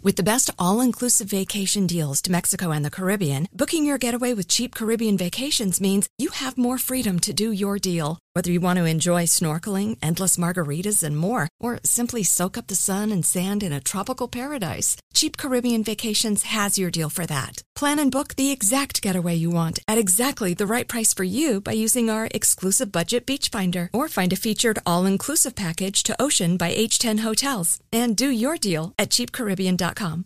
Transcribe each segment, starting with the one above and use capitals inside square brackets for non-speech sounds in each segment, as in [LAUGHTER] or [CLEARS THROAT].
With the best all inclusive vacation deals to Mexico and the Caribbean, booking your getaway with cheap Caribbean vacations means you have more freedom to do your deal. Whether you want to enjoy snorkeling, endless margaritas, and more, or simply soak up the sun and sand in a tropical paradise, Cheap Caribbean Vacations has your deal for that. Plan and book the exact getaway you want at exactly the right price for you by using our exclusive budget beach finder or find a featured all-inclusive package to Ocean by H10 Hotels and do your deal at cheapcaribbean.com.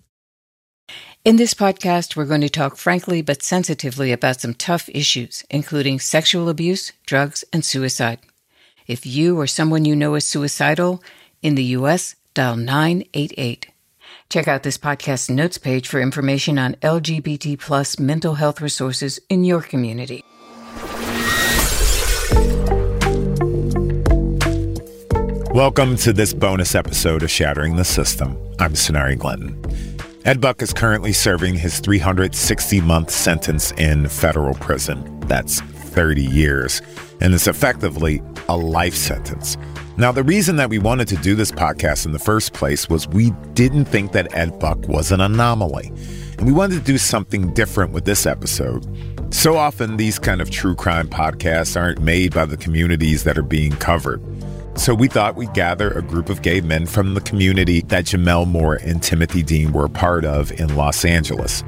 In this podcast, we're going to talk frankly but sensitively about some tough issues, including sexual abuse, drugs, and suicide. If you or someone you know is suicidal, in the U.S., dial 988. Check out this podcast notes page for information on LGBT plus mental health resources in your community. Welcome to this bonus episode of Shattering the System. I'm Sonari Glinton. Ed Buck is currently serving his 360 month sentence in federal prison. That's 30 years, and it's effectively a life sentence. Now, the reason that we wanted to do this podcast in the first place was we didn't think that Ed Buck was an anomaly. And we wanted to do something different with this episode. So often, these kind of true crime podcasts aren't made by the communities that are being covered. So we thought we'd gather a group of gay men from the community that Gemmel Moore and Timothy Dean were a part of in Los Angeles.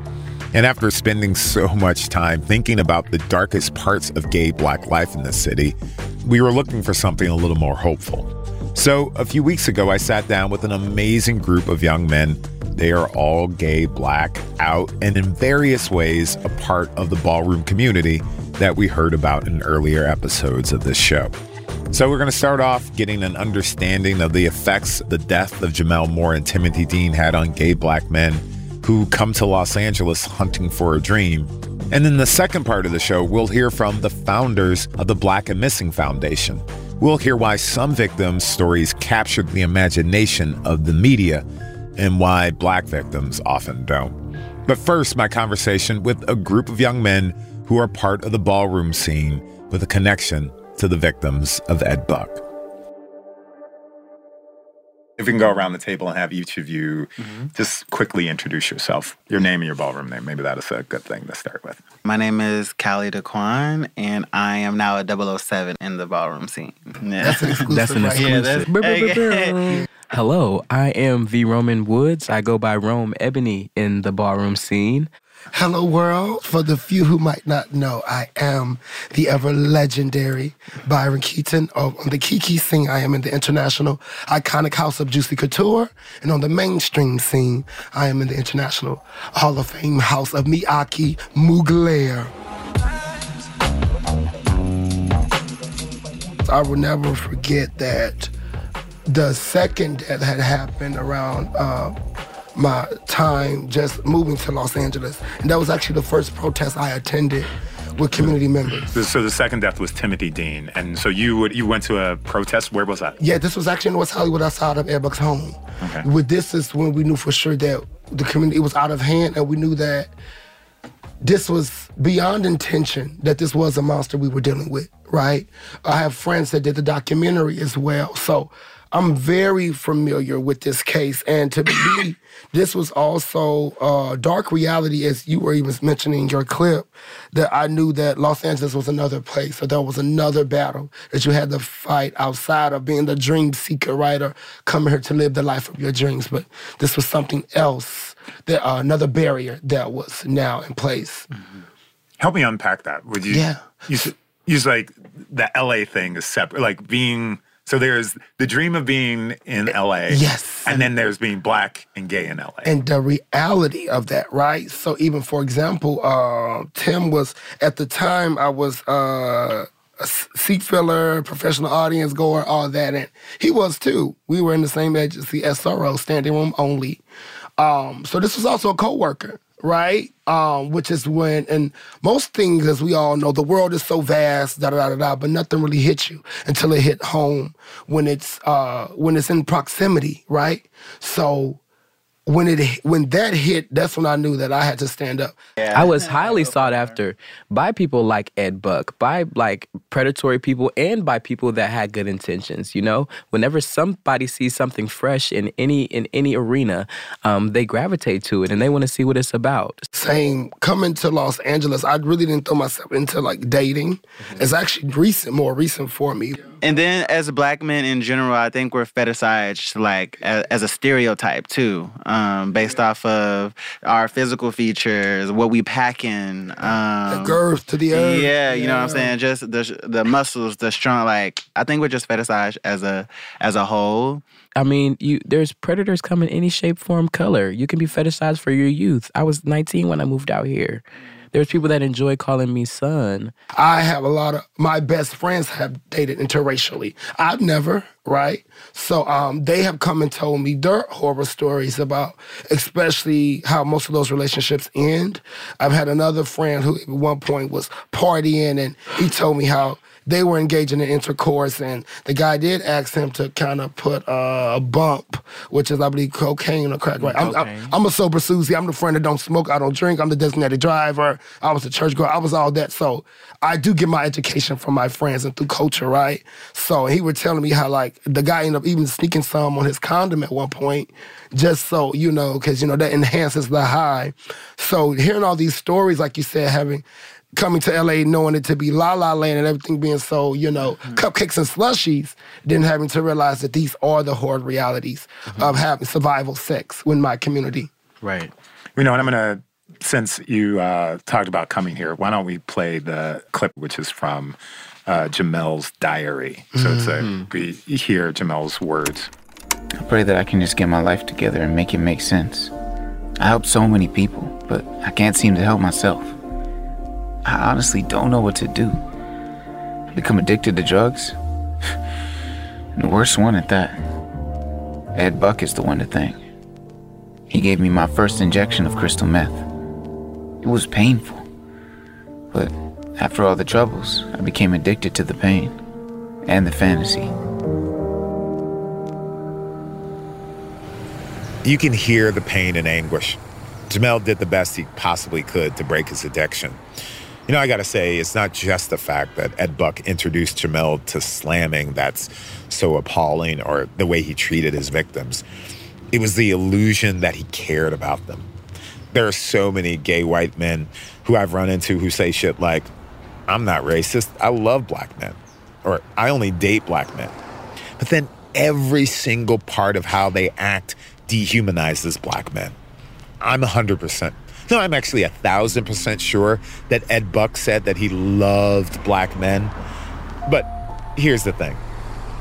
And after spending so much time thinking about the darkest parts of gay black life in the city, we were looking for something a little more hopeful. So a few weeks ago, I sat down with an amazing group of young men. They are all gay, black, out, and in various ways a part of the ballroom community that we heard about in earlier episodes of this show. So we're going to start off getting an understanding of the effects the death of Gemmel Moore and Timothy Dean had on gay black men who come to Los Angeles hunting for a dream. And in the second part of the show, we'll hear from the founders of the Black and Missing Foundation. We'll hear why some victims' stories captured the imagination of the media and why black victims often don't. But first, my conversation with a group of young men who are part of the ballroom scene with a connection to the victims of Ed Buck. If we can go around the table and have each of you mm-hmm. just quickly introduce yourself, your name and your ballroom name. Maybe that is a good thing to start with. My name is Callie DeQuan, and I am now a 007 in the ballroom scene. Yeah. That's an exclusive. That's an exclusive. Yeah, that's, [LAUGHS] Hello, I am V. Roman Woods. I go by Rome Ebony in the ballroom scene. Hello, world. For the few who might not know, I am the ever legendary Byron Keaton. Oh, on the Kiki scene, I am in the international iconic house of Juicy Couture. And on the mainstream scene, I am in the international Hall of Fame house of Miyake Mugler. I will never forget that the second that had happened around uh, my time just moving to Los Angeles. And that was actually the first protest I attended with community members. So the second death was Timothy Dean, and so you would, you went to a protest. Where was that? Yeah, this was actually in West Hollywood, outside of Ed Buck's home. Okay. With this is when we knew for sure that the community was out of hand, and we knew that this was beyond intention that this was a monster we were dealing with. Right? I have friends that did the documentary as well, so I'm very familiar with this case. And to me, [COUGHS] this was also uh, dark reality, as you were even mentioning in your clip, that I knew that Los Angeles was another place, so there was another battle that you had to fight outside of being the dream seeker, writer, coming here to live the life of your dreams. But this was something else, that uh, another barrier that was now in place. Mm-hmm. Help me unpack that. Would you? Yeah. You, you like the LA thing is separate, like being so there's the dream of being in LA. Yes. And then there's being black and gay in LA. And the reality of that, right? So even for example, uh, Tim was at the time I was uh, a seat filler, professional audience goer, all that, and he was too. We were in the same agency, SRO, standing room only. Um, so this was also a co-worker right? Um, which is when, and most things, as we all know, the world is so vast, da da da da, but nothing really hits you until it hit home when it's uh, when it's in proximity, right? So when it when that hit, that's when I knew that I had to stand up. Yeah. I was highly sought after by people like Ed Buck, by like predatory people, and by people that had good intentions. You know, whenever somebody sees something fresh in any in any arena, um, they gravitate to it and they want to see what it's about. Same coming to Los Angeles, I really didn't throw myself into like dating. Mm-hmm. It's actually recent, more recent for me. And then, as black men in general, I think we're fetishized like as, as a stereotype too, um, based off of our physical features, what we pack in, um, the girth to the earth. Yeah, you yeah. know what I'm saying. Just the the muscles, the strong. Like I think we're just fetishized as a as a whole. I mean, you there's predators come in any shape, form, color. You can be fetishized for your youth. I was 19 when I moved out here. There's people that enjoy calling me son. I have a lot of my best friends have dated interracially. I've never, right? So um, they have come and told me their horror stories about, especially how most of those relationships end. I've had another friend who at one point was partying, and he told me how they were engaging in intercourse, and the guy did ask him to kind of put uh, a bump, which is I believe cocaine or crack. Right? I'm, I'm, I'm, a sober Susie. I'm the friend that don't smoke. I don't drink. I'm the designated driver. I was a church girl. I was all that. So I do get my education from my friends and through culture, right? So he was telling me how like the guy ended up even sneaking some on his condom at one point, just so you know, because you know that enhances the high. So hearing all these stories, like you said, having coming to LA knowing it to be La La Land and everything being so, you know, mm-hmm. cupcakes and slushies, then having to realize that these are the hard realities mm-hmm. of having survival sex in my community. Right. You know, and I'm going to, since you uh, talked about coming here, why don't we play the clip, which is from uh, Gemmel's diary. So it's a, mm-hmm. we hear Gemmel's words. I pray that I can just get my life together and make it make sense. I help so many people, but I can't seem to help myself. I honestly don't know what to do. Become addicted to drugs? and the worst one at that. Ed Buck is the one to thank. He gave me my first injection of crystal meth. It was painful. But after all the troubles, I became addicted to the pain and the fantasy. You can hear the pain and anguish. Gemmel did the best he possibly could to break his addiction. You know, I got to say, it's not just the fact that Ed Buck introduced Gemmel to slamming that's so appalling or the way he treated his victims. It was the illusion that he cared about them. There are so many gay white men who I've run into who say shit like, I'm not racist. I love black men. Or I only date black men. But then every single part of how they act dehumanizes black men. I'm 100% No, I'm actually a thousand percent sure that Ed Buck said that he loved black men. But here's the thing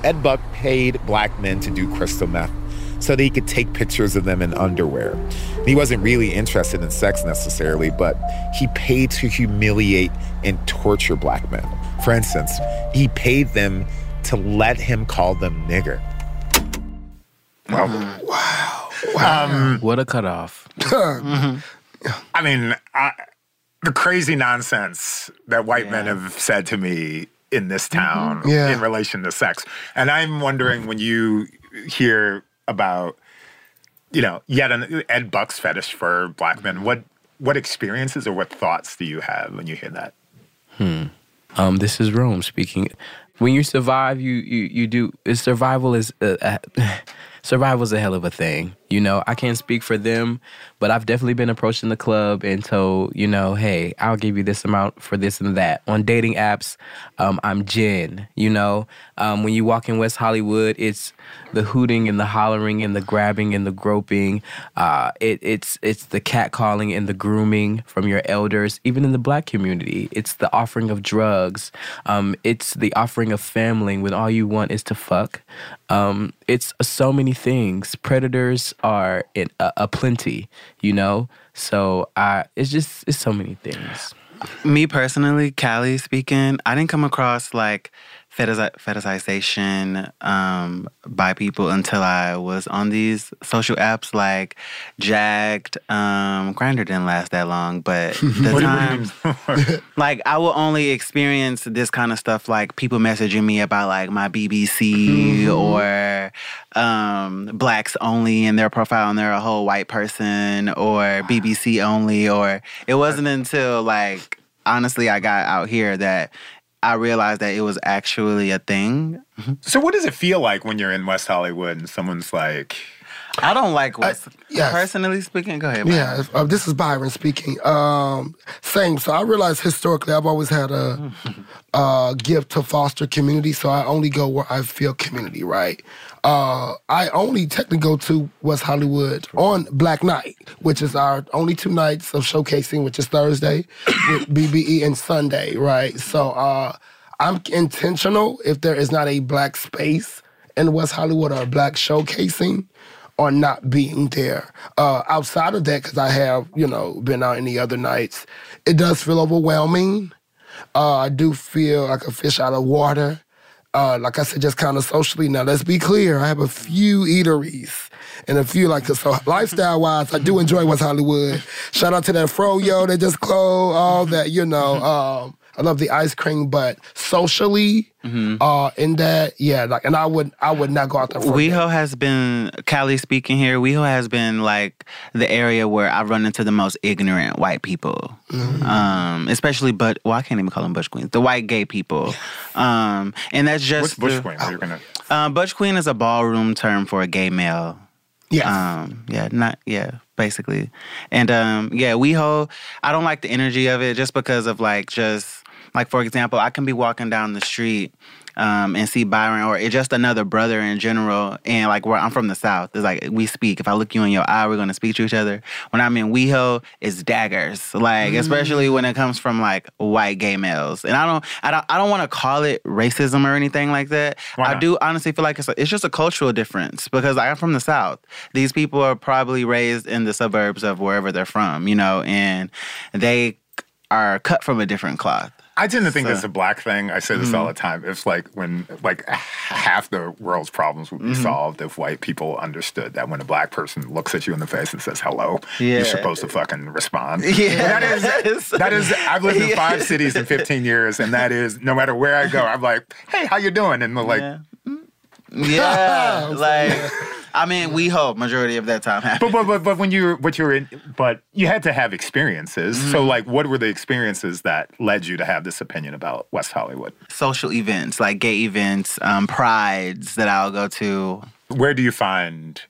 Ed Buck paid black men to do crystal meth so that he could take pictures of them in underwear. He wasn't really interested in sex necessarily, but he paid to humiliate and torture black men. For instance, he paid them to let him call them nigger. Wow. Wow. Um, What a cutoff. [LAUGHS] I mean, I, the crazy nonsense that white men have said to me in this town Yeah. in relation to sex. And I'm wondering when you hear about, you know, yet an Ed Buck's fetish for black men, what what experiences or what thoughts do you have when you hear that? Um, this is Rome speaking. When you survive, you you you do. Survival is uh, [LAUGHS] uh, survival is a hell of a thing. You know, I can't speak for them, but I've definitely been approaching the club and told, you know, hey, I'll give you this amount for this and that. On dating apps, um, I'm Jen. You know, um, when you walk in West Hollywood, it's the hooting and the hollering and the grabbing and the groping. Uh, it, it's it's the catcalling and the grooming from your elders. Even in the black community, it's the offering of drugs. Um, it's the offering of family when all you want is to fuck. Um, it's so many things. Predators are in a, a plenty, you know. So I, it's just it's so many things. Me personally, Callie speaking, I didn't come across like fetishization um, by people until I was on these social apps like Jack'd. Um, Grindr didn't last that long, but [LAUGHS] the times [LAUGHS] like I will only experience this kind of stuff like people messaging me about like my BBC or um, blacks only in their profile and they're a whole white person or BBC only or it wasn't until like honestly I got out here that I realized that it was actually a thing. So what does it feel like when you're in West Hollywood and someone's like I don't like what's yes. personally speaking. Go ahead. Byron. Yeah, uh, this is Byron speaking. Um, same. So I realize historically, I've always had a, a gift to foster community. So I only go where I feel community, right? Uh, I only technically go to West Hollywood on Black Night, which is our only two nights of showcasing, which is Thursday with [LAUGHS] BBE and Sunday, right? So uh, I'm intentional if there is not a black space in West Hollywood or a black showcasing or not being there. Uh, outside of that, because I have, you know, been out any other nights, it does feel overwhelming. Uh, I do feel like a fish out of water. Uh, like I said, just kind of socially. Now, let's be clear. I have a few eateries and a few like so lifestyle wise. I do enjoy West Hollywood. Shout out to that Froyo that just closed. All that you know. Um, I love the ice cream, but socially, uh, in that, yeah, like, and I would, I would not go out there. For a day. WeHo has been Callie speaking here. WeHo has been like the area where I've run into the most ignorant white people, um, especially but well, I can't even call them Butch Queens, the white gay people, um, and that's what's just Bush the- Queen? You're gonna Uh, Butch Queen is a ballroom term for a gay male. Yes. Um, yeah, not yeah, basically. And um, yeah, WeHo, I don't like the energy of it just because of like just like for example, I can be walking down the street um, and see Byron or it's just another brother in general. And like where I'm from the South, it's like we speak. If I look you in your eye, we're gonna speak to each other. When I'm in WeHo, it's daggers. Like especially when it comes from like white gay males. And I don't, I don't, I don't want to call it racism or anything like that. I do honestly feel like it's a, it's just a cultural difference because I'm from the South. These people are probably raised in the suburbs of wherever they're from, you know, and they are cut from a different cloth. I tend to think So- is a black thing. I say this all mm-hmm. the time. It's like when like half the world's problems would be mm-hmm. solved if white people understood that when a black person looks at you in the face and says hello, Yeah. you're supposed to fucking respond. [LAUGHS] Yeah. that is that is. I've lived in [LAUGHS] five cities in 15 years, and that is no matter where I go, I'm like, hey, how you doing? And they're like. Yeah. Yeah, [LAUGHS] like I mean, we hope majority of that time happens. But, but but but when you were what you were in, but you had to have experiences. So like, what were the experiences that led you to have this opinion about West Hollywood? Social events like gay events, um, prides that I'll go to. Where do you find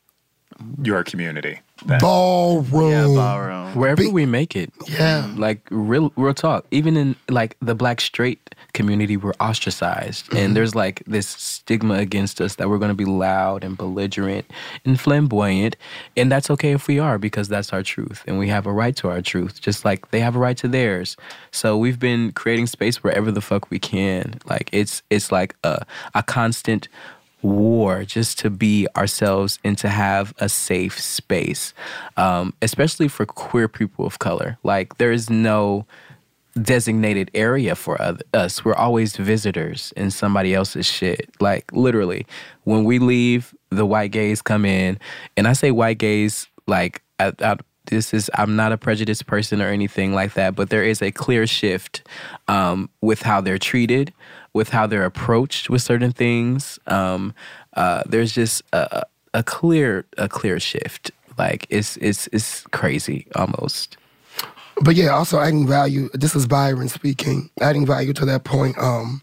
your community? Then? Ballroom. Yeah, ballroom. Wherever Be- we make it. Yeah. Like real real talk. Even in like the black straight community, we're ostracized. Mm-hmm. And there's like this stigma against us that we're gonna be loud and belligerent and flamboyant. And that's okay if we are because that's our truth. And we have a right to our truth, just like they have a right to theirs. So we've been creating space wherever the fuck we can. Like it's it's like a a constant war just to be ourselves and to have a safe space, um, especially for queer people of color. Like, there is no designated area for us. We're always visitors in somebody else's shit. Like, literally, when we leave, the white gays come in. And I say white gays, like, I, I, this is I'm not a prejudiced person or anything like that, but there is a clear shift um, with how they're treated, with how they're approached with certain things. Um, uh, there's just a, a clear a clear shift. Like it's it's it's crazy almost. But yeah, also adding value. This is Byron speaking. Adding value to that point. Um,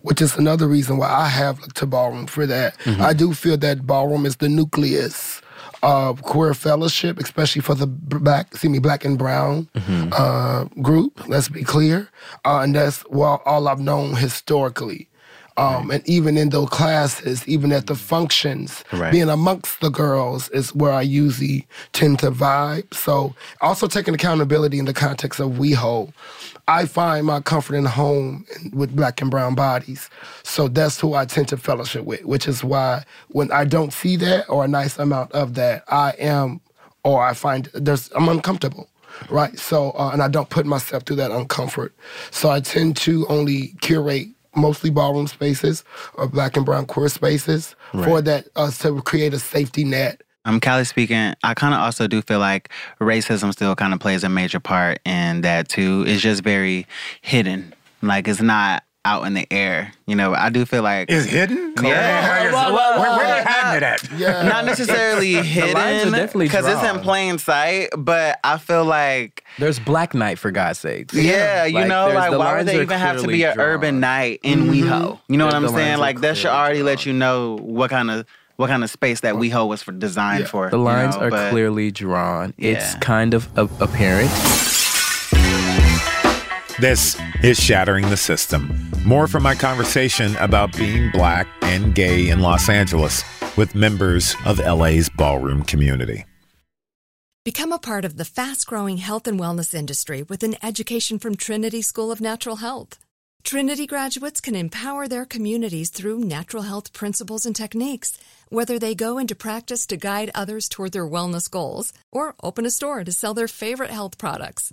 which is another reason why I have looked to ballroom for that. Mm-hmm. I do feel that ballroom is the nucleus uh, queer fellowship, especially for the black, see me, black and brown mm-hmm. uh, group. Let's be clear, uh, and that's well all I've known historically. Um, right. And even in those classes, even at the functions, right. being amongst the girls is where I usually tend to vibe. So also taking accountability in the context of WeHo. I find my comfort in home with black and brown bodies. So that's who I tend to fellowship with, which is why when I don't see that or a nice amount of that, I am, or I find there's, I'm uncomfortable right? So, uh, and I don't put myself through that uncomfort. So I tend to only curate mostly ballroom spaces or black and brown queer spaces right. for that us uh, to create a safety net. I'm Callie speaking. I kind of also do feel like racism still kind of plays a major part in that too. It's just very hidden. Like it's not out in the air. You know, I do feel like it's hidden. Yeah, well, well, where, where they hiding it at? [LAUGHS] Yeah, not necessarily hidden because it's in plain sight. But I feel like there's Black Night for God's sake. Yeah, you like, know, like why would they even have to be an drawn. urban night in mm-hmm. WeHo? You know there's what I'm saying? Like that should already drawn. let you know what kind of what kind of space that WeHo was for designed yeah. for. The lines you know? are but, clearly drawn. Yeah. It's kind of a- apparent. This is Shattering the System. More from my conversation about being black and gay in Los Angeles with members of LA's ballroom community. Become a part of the fast growing health and wellness industry with an education from Trinity School of Natural Health. Trinity graduates can empower their communities through natural health principles and techniques, whether they go into practice to guide others toward their wellness goals or open a store to sell their favorite health products.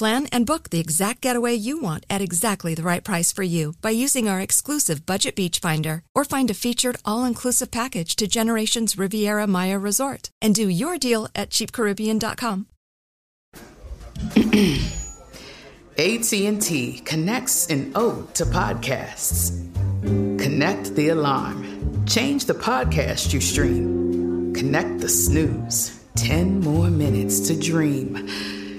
Plan and book the exact getaway you want at exactly the right price for you by using our exclusive Budget Beach Finder or find a featured all-inclusive package to Generations Riviera Maya Resort and do your deal at cheapcaribbean.com. AT&T [CLEARS THROAT] connects an ode to podcasts. Connect the alarm. Change the podcast you stream. Connect the snooze. 10 more minutes to dream.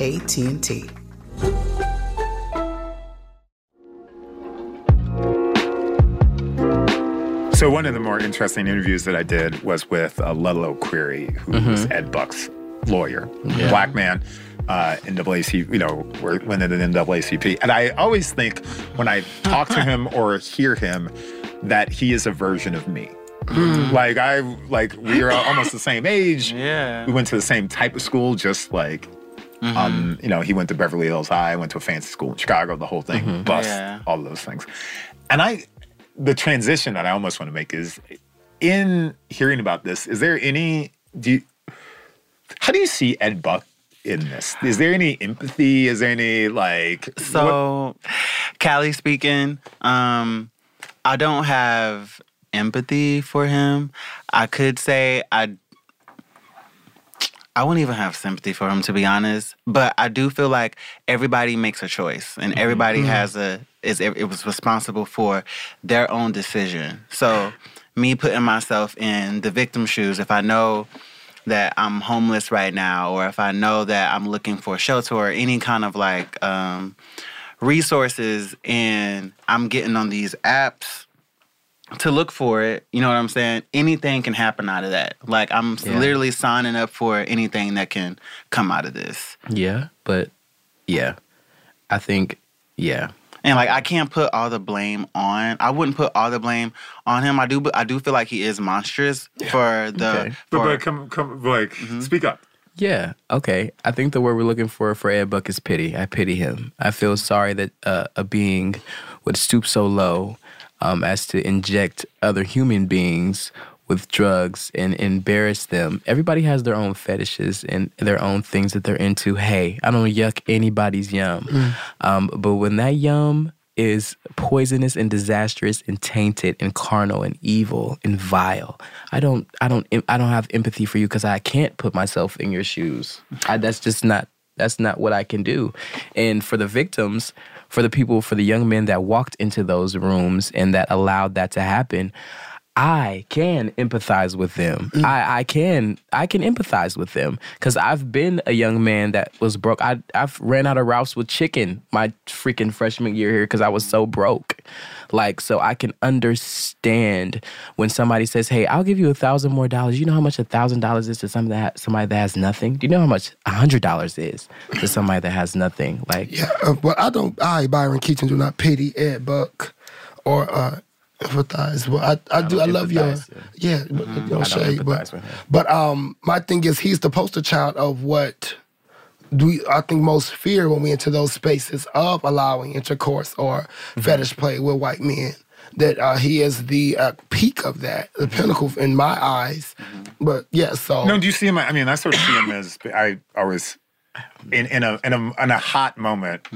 AT&T. So one of the more interesting interviews that I did was with uh, Ludlow Creary, who Mm-hmm. was Ed Buck's lawyer, black man, uh, NAACP, you know, were- went into the NAACP. And I always think when I talk to him or hear him that he is a version of me. Like I, like we are almost the same age. Yeah. We went to the same type of school, just like, um, you know, he went to Beverly Hills High, went to a fancy school in Chicago, the whole thing, bust, Yeah. all of those things. And I, the transition that I almost want to make is in hearing about this, is there any, do you, how do you see Ed Buck in this? Is there any empathy? Is there any like, what- So, Callie speaking, um, I don't have empathy for him. I could say I I wouldn't even have sympathy for him to be honest, but I do feel like everybody makes a choice and everybody has a is it was responsible for their own decision. So, me putting myself in the victim shoes, if I know that I'm homeless right now, or if I know that I'm looking for shelter or any kind of like um, resources, and I'm getting on these apps to look for it, you know what I'm saying? Anything can happen out of that. Like I'm Yeah. literally signing up for anything that can come out of this. Yeah, but yeah, I think yeah. And like I can't put all the blame on. I wouldn't put all the blame on him. I do, but I do feel like he is monstrous for the. Okay. but, For, but come, come, like, speak up. Yeah, okay. I think the word we're looking for for Ed Buck is pity. I pity him. I feel sorry that uh, a being would stoop so low um, as to inject other human beings with drugs and embarrass them. Everybody has their own fetishes and their own things that they're into. Hey, I don't yuck anybody's yum. Um, but when that yum is poisonous and disastrous and tainted and carnal and evil and vile. I don't I don't I don't have empathy for you because I can't put myself in your shoes. I, that's just not that's not what I can do. And for the victims, for the people, for the young men that walked into those rooms and that allowed that to happen, I can empathize with them. I, I can I can empathize with them because I've been a young man that was broke. I I've ran out of Ralph's with chicken my freaking freshman year here because I was so broke. Like so, I can understand when somebody says, "Hey, I'll give you a thousand more dollars." You know how much a thousand dollars is to somebody that somebody that has nothing. Do you know how much a hundred dollars is to somebody that has nothing? Like Yeah, uh, but I don't. I Byron Keaton do not pity Ed Buck or uh, empathize. Well, I, I, do. I don't love your empathize, yeah. but, you know, I don't shade, but but um, my thing is he's the poster child of what do we, I think most fear when we enter those spaces of allowing intercourse or Mm-hmm. fetish play with white men. That uh, he is the uh, peak of that, the pinnacle in my eyes. But yeah, so No, do you see him? I mean, I sort of see him as I always in in a in a in a hot moment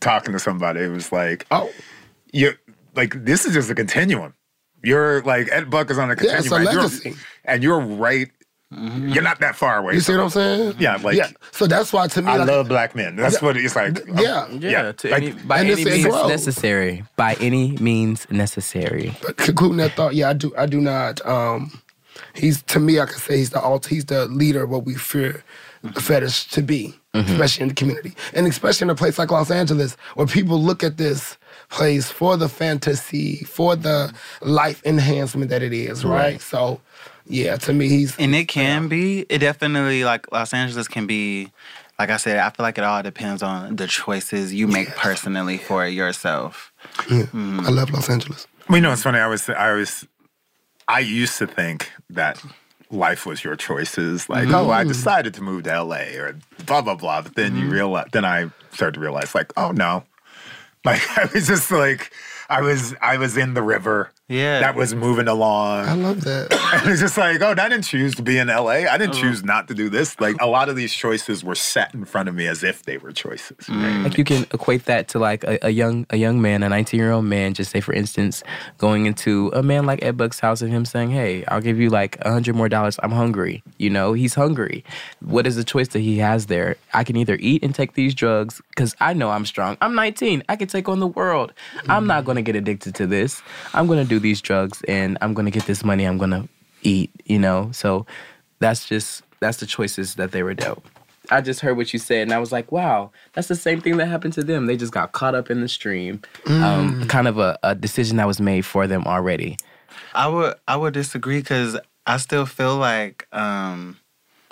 talking to somebody. It was like, oh, you like this is just a continuum. You're like Ed Buck is on a Yeah, it's continuum, a and you're- legacy. and you're right. You're not that far away. you see what I'm saying? Yeah, like yeah. So that's why to me, I like, love black men. That's what it's like. yeah. yeah, to like- any, by any means growth. necessary. By any means necessary. But concluding that thought, yeah, I do. I do not. Um, he's to me, I can say he's the alt. He's the leader of what we fear the fetish to be, especially in the community, and especially in a place like Los Angeles, where people look at this place for the fantasy, for the life enhancement that it is. Right. So, yeah, to me, he's and it can be. It definitely like Los Angeles can be. Like I said, I feel like it all depends on the choices you make personally for yourself. Mm. I love Los Angeles. Well, you know, it's funny. I was, I was, I used to think that life was your choices. Like, oh, I mm. decided to move to LA or blah blah blah. But then you mm-hmm. realize, then I started to realize, like, oh no, like [LAUGHS] I was just like, I was, I was in the river. Yeah. that was moving along. I love that. [COUGHS] And it's just like, oh, I didn't choose to be in LA. I didn't Uh-huh. choose not to do this. Like a lot of these choices were set in front of me as if they were choices. Mm. right? Like you can equate that to like a, a young a young man, a 19 year old man, just say for instance, going into a man like Ed Buck's house and him saying, "Hey, I'll give you like a hundred more dollars. I'm hungry." You know, he's hungry. What is the choice that he has there? I can either eat and take these drugs because I know I'm strong. I'm 19. I can take on the world. I'm not gonna get addicted to this. I'm gonna do these drugs and I'm gonna get this money. I'm gonna eat. You know, so that's just that's the choices that they were dealt. I just heard what you said, and I was like, wow, that's the same thing that happened to them. They just got caught up in the stream. Um, kind of a, a decision that was made for them already. I would I would disagree because I still feel like um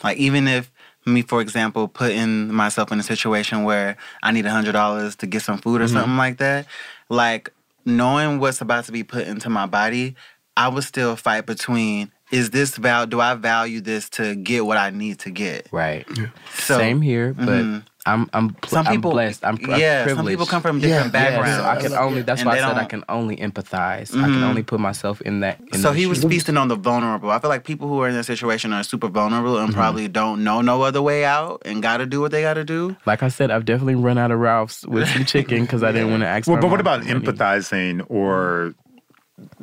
like even if me for example putting myself in a situation where I need a hundred dollars to get some food or something like that, like knowing what's about to be put into my body, I would still fight between is this val do I value this to get what I need to get? Right. So Same here, but Mhm. I'm I'm pl- some people I'm blessed. I'm, I'm yeah, privileged. some people come from different yeah, backgrounds. Yeah, so I can only. That's why I said I can only empathize. I can Mhm. only put myself in that. In so those he was shoes. feasting on the vulnerable. I feel like people who are in that situation are super vulnerable Mm-hmm. and probably don't know no other way out and got to do what they got to do. Like I said, I've definitely run out of Ralph's with some [LAUGHS] chicken because I didn't want to ask. Well, my but what about money. empathizing or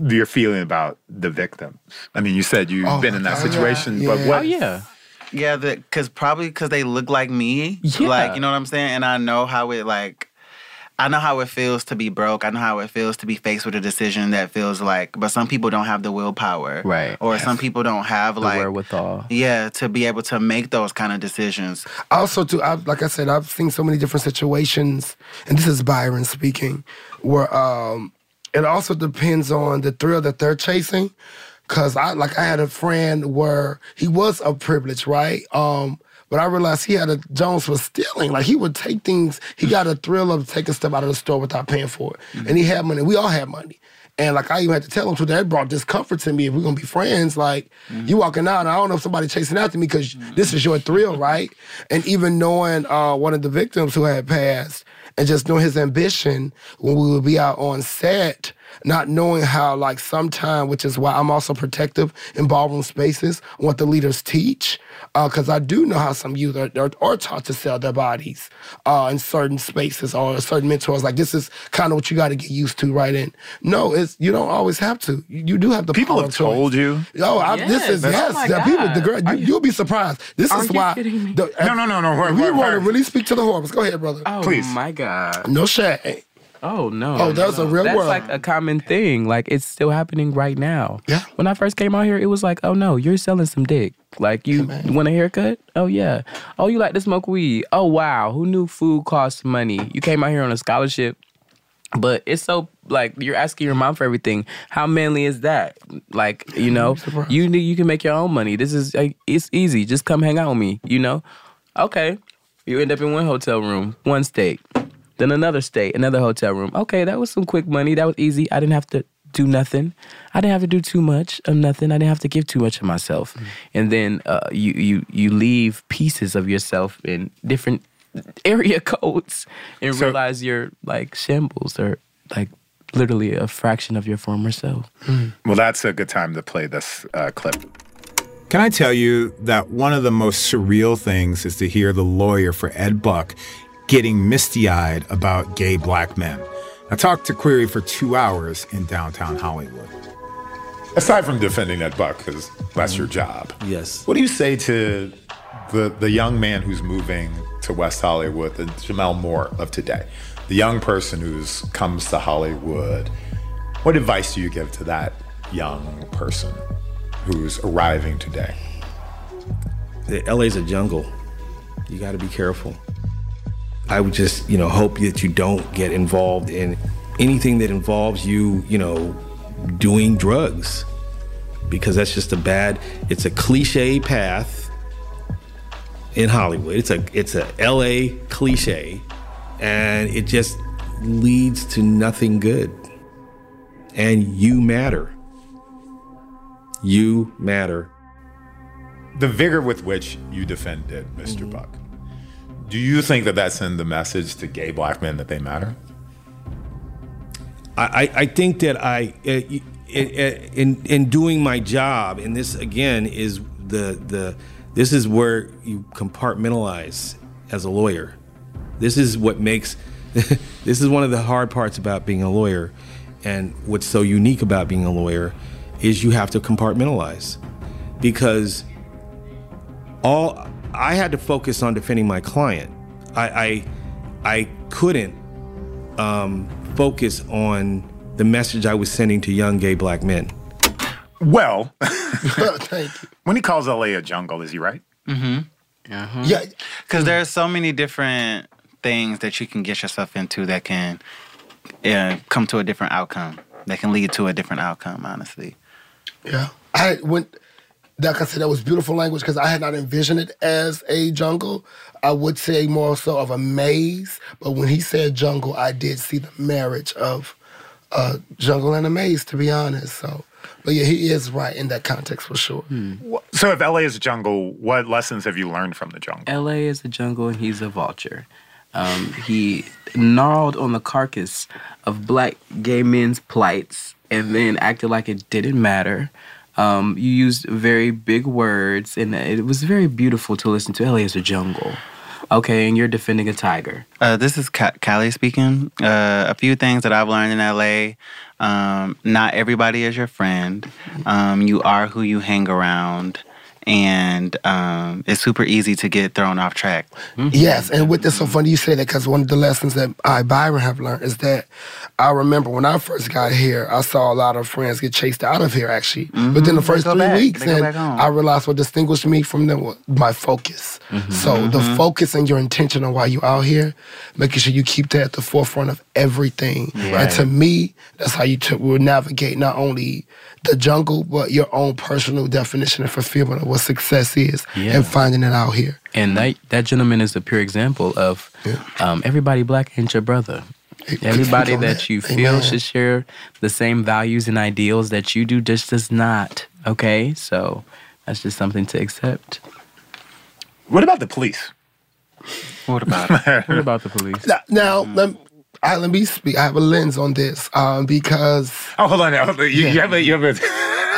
your feeling about the victims? I mean, you said you've Oh been in that God. situation, Yeah. but what? Oh yeah. Yeah, because probably because they look like me. Yeah. Like, you know what I'm saying? And I know how it, like, I know how it feels to be broke. I know how it feels to be faced with a decision that feels like, but some people don't have the willpower. Right. Or some people don't have, The like, wherewithal. yeah, to be able to make those kind of decisions. also too I've, like i said i've seen so many different situations and this is byron speaking where um it also depends on the thrill that they're chasing because i like i had a friend where he was a privilege right um but I realized he had a Jones was stealing. Like he would take things. He got a thrill of taking stuff out of the store without paying for it, and he had money. We all had money, and like I even had to tell him, so that brought discomfort to me. If we're gonna be friends, like you walking out, and I don't know if somebody chasing after me because this is your thrill, right? And even knowing uh, one of the victims who had passed, and just knowing his ambition when we would be out on set, not knowing how like sometime, which is why I'm also protective in ballroom spaces, what the leaders teach, because I do know how some youth are, are, are taught to sell their bodies uh, in certain spaces or certain mentors. Like this is kind of what you got to get used to, right? And no, it's you don't always have to. You, you do have the People power have of choice. told you. Oh, I, this is Yes. yes. Oh my the people, the God. girl, you, you- you'll be surprised. This Are is you why. kidding me? the- No, no, no, no. Wait, we wait, want to really speak to the horribles. Go ahead, brother. Oh Please. my God. No shade. Oh no. Oh, that's a real world. That's world. like a common thing. Like it's still happening right now. Yeah. When I first came out here, it was like, oh no, you're selling some dick. Like you want a haircut? Oh yeah. Oh, you like to smoke weed? Oh wow. Who knew food costs money? You came out here on a scholarship. But it's so like you're asking your mom for everything. How manly is that? Like you know, [LAUGHS] you you can make your own money. This is like, it's easy. Just come hang out with me. You know, okay. You end up in one hotel room, one state, then another state, another hotel room. Okay, that was some quick money. That was easy. I didn't have to do nothing. I didn't have to do too much of nothing. I didn't have to give too much of myself. And then uh, you you you leave pieces of yourself in different area [LAUGHS] codes and So- realize you're like shambles or like literally a fraction of your former self. Well, that's a good time to play this uh, clip. Can I tell you that one of the most surreal things is to hear the lawyer for Ed Buck getting misty eyed about gay black men? I talked to Creary for two hours in downtown Hollywood. Aside from defending that Buck, because that's your job. Yes. What do you say to the the young man who's moving to West Hollywood, the Gemmel Moore of today, the young person who's comes to Hollywood? What advice do you give to that young person who's arriving today? The LA's a jungle. You got to be careful. I would just, you know, hope that you don't get involved in anything that involves you, you know, doing drugs because that's just a bad it's a cliche path in Hollywood. It's a it's a LA cliche and it just leads to nothing good. And you matter. You matter. The vigor with which you defended mister mm-hmm. Buck. Do you think that that's in the message to gay black men that they matter? I, I think that I, uh, in, in in doing my job, and this again is the the this is where you compartmentalize as a lawyer. This is what makes [LAUGHS] this is one of the hard parts about being a lawyer, and what's so unique about being a lawyer is you have to compartmentalize because all I had to focus on defending my client. I I, I couldn't um, focus on the message I was sending to young gay black men. Well, [LAUGHS] Thank you. when he calls LA a jungle, is he right? Mm-hmm. Yeah, Because there are so many different things that you can get yourself into that can uh, come to a different outcome. That can lead to a different outcome. Honestly. Yeah. I went, like I said, that was beautiful language because I had not envisioned it as a jungle. I would say more so of a maze, but when he said jungle, I did see the marriage of uh, jungle and a maze, to be honest. So, but yeah, he is right in that context for sure. So if LA is a jungle, what lessons have you learned from the jungle? LA is a jungle and he's a vulture. Um, he gnarled on the carcass of black gay men's plights and then acted like it didn't matter. Um, you used very big words, and it was very beautiful to listen to. LA is a jungle. Okay, and you're defending a tiger. Uh, this is Ka- Callie speaking. Uh, a few things that I've learned in LA. Um, not everybody is your friend. Um, you are who you hang around. And um, it's super easy to get thrown off track. Hmm. Yes, and with this, so funny you say that because one of the lessons that I, Byron, have learned is that I remember when I first got here, I saw a lot of friends get chased out of here actually mm-hmm. within the first three back. weeks, They and. I realized what distinguished me from them was my focus. Mm-hmm. So the mm-hmm. focus and your intention on why you out here, making sure you keep that at the forefront of everything. And to me, that's how you t- will navigate not only the jungle but your own personal definition and fulfillment of what success is, Yeah. and finding it out here. And that that gentleman is a pure example of um, everybody black ain't your brother. [LAUGHS] Everybody on that that. you feel Amen. should share the same values and ideals that you do just does not. Okay, so that's just something to accept. What about the police? What about? [LAUGHS] What about the police? Now, now let, me, I, let me speak. I have a lens on this um, because Oh, hold on. hold on. You, you have a. You have a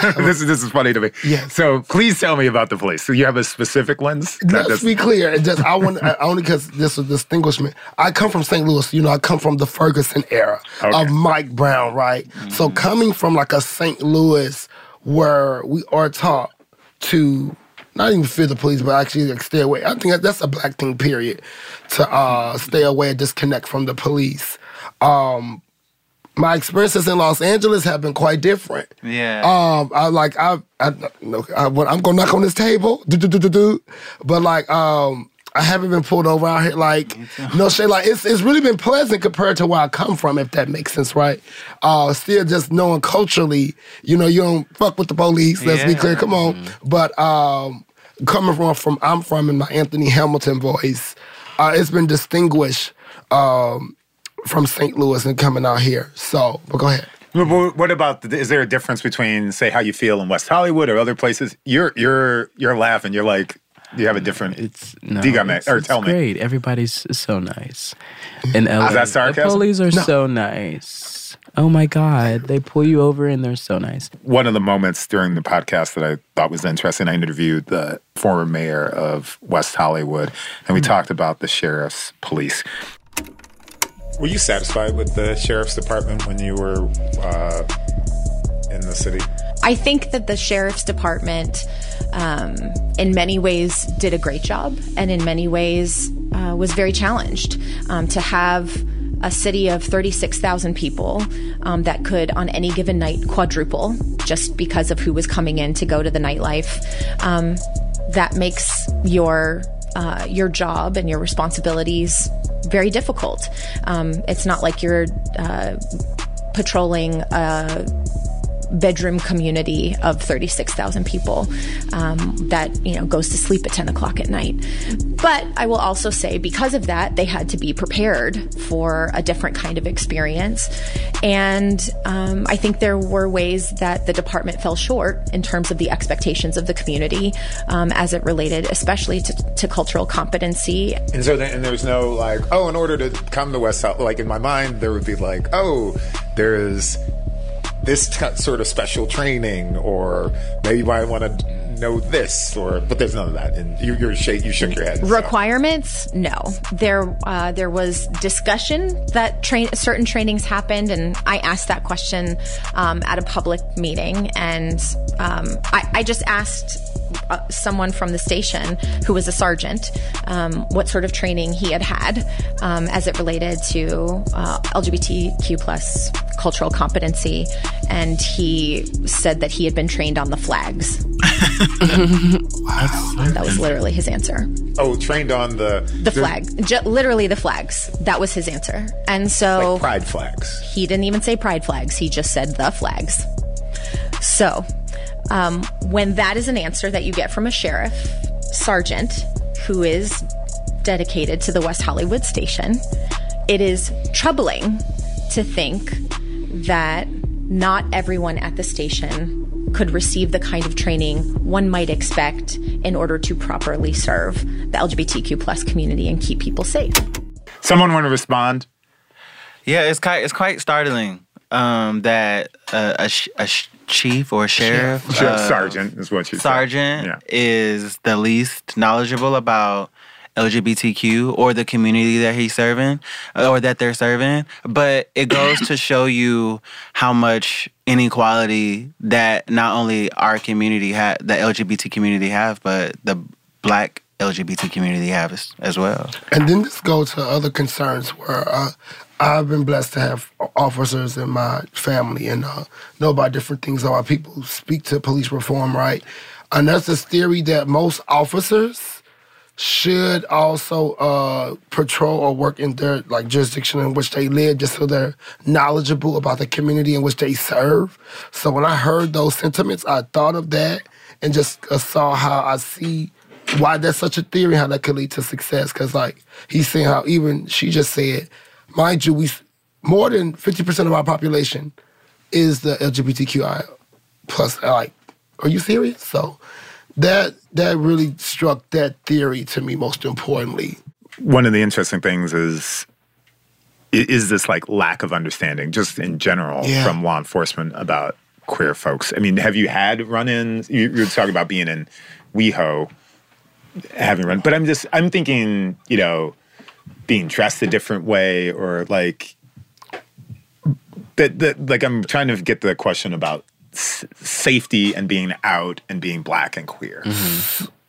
[LAUGHS] this is this is funny to me. Yes. So please tell me about the police. So you have a specific lens. Let's be clear. Just I want I- only because this is a distinguishment. I come from St. Louis. You know, I come from the Ferguson era Okay. of Mike Brown, right? So coming from like a St. Louis where we are taught to not even fear the police, but actually like stay away. I think that's a black thing, period. To uh, stay away and disconnect from the police. Um, my experiences in Los Angeles have been quite different. Yeah. Um, I like I I no, I, when I'm gonna knock on this table, do do do do do, but like um. I haven't been pulled over out here like no shit. Like it's it's really been pleasant compared to where I come from, if that makes sense, right? Uh, still just knowing culturally, you know, you don't fuck with the police. Let's be clear. Come on, but um, coming from from I'm from in my Anthony Hamilton voice, uh, it's been distinguished um, from St. Louis and coming out here. So, but go ahead. What what about? The, is there a difference between, say, how you feel in West Hollywood or other places? You're you're you're laughing. You're like you have a different. It's no, Diga me- it's, or it's tell me. great. Everybody's so nice. In LA, Is that sarcasm? the police are so nice. Oh my God, they pull you over and they're so nice. One of the moments during the podcast that I thought was interesting, I interviewed the former mayor of West Hollywood, and we mm-hmm. talked about the sheriff's police. Were you satisfied with the sheriff's department when you were uh, in the city? I think that the sheriff's department, um, in many ways, did a great job, and in many ways uh, was very challenged um, to have a city of 36,000 people um, that could, on any given night, quadruple just because of who was coming in to go to the nightlife. Um, that makes your uh, your job and your responsibilities very difficult. Um, it's not like you're uh, patrolling a bedroom community of 36,000 people um, that you know goes to sleep at 10 o'clock at night. But I will also say, because of that, they had to be prepared for a different kind of experience. And um, I think there were ways that the department fell short in terms of the expectations of the community um, as it related, especially to, to cultural competency And so, then, and there's no like, oh, in order to come to West Hollywood, like in my mind, there would be like, oh, there is this t- sort of special training, or maybe I want to know this, or but there's none of that. And you, you're shake, you shook your head. so. Requirements? No. There, uh, there was discussion that train certain trainings happened, and I asked that question um, at a public meeting, and um, I, I just asked uh, someone from the station who was a sergeant um, what sort of training he had had um, as it related to uh, LGBTQ plus cultural competency, and he said that he had been trained on the flags. wow. [LAUGHS] That was literally his answer. Oh, trained on the The flag, Ju- literally the flags. That was his answer. And so like pride flags. he didn't even say pride flags. He just said the flags. So, um, when that is an answer that you get from a sheriff, sergeant, who is dedicated to the West Hollywood station, it is troubling to think that not everyone at the station could receive the kind of training one might expect in order to properly serve the LGBTQ plus community and keep people safe. Someone want to respond? Yeah, it's quite it's quite startling um, that uh, a, sh- a sh- chief or sheriff, Sure, uh, sergeant is what you said. sergeant Yeah. is the least knowledgeable about LGBTQ or the community that he's serving or that they're serving. But it goes to show you how much inequality that not only our community had, the LGBT community have, but the black LGBT community have as, as well. And then this goes to other concerns where uh, I've been blessed to have officers in my family and uh, know about different things about people who speak to police reform, right? And that's this theory that most officers should also uh, patrol or work in their like jurisdiction in which they live, just so they're knowledgeable about the community in which they serve. So when I heard those sentiments, I thought of that and just uh, saw how I see why that's such a theory, how that could lead to success. Because like he's saying how even she just said, mind you, we more than fifty percent of our population is the LGBTQI plus. Like, are you serious? So that that really struck that theory to me most importantly. One of the interesting things is is this like lack of understanding, just in general, Yeah. from law enforcement about queer folks. I mean, have you had run-ins? You, you're talking about being in WeHo, having run, but I'm just I'm thinking, you know, being dressed a different way or like that. That like I'm trying to get the question about s- safety and being out and being black and queer.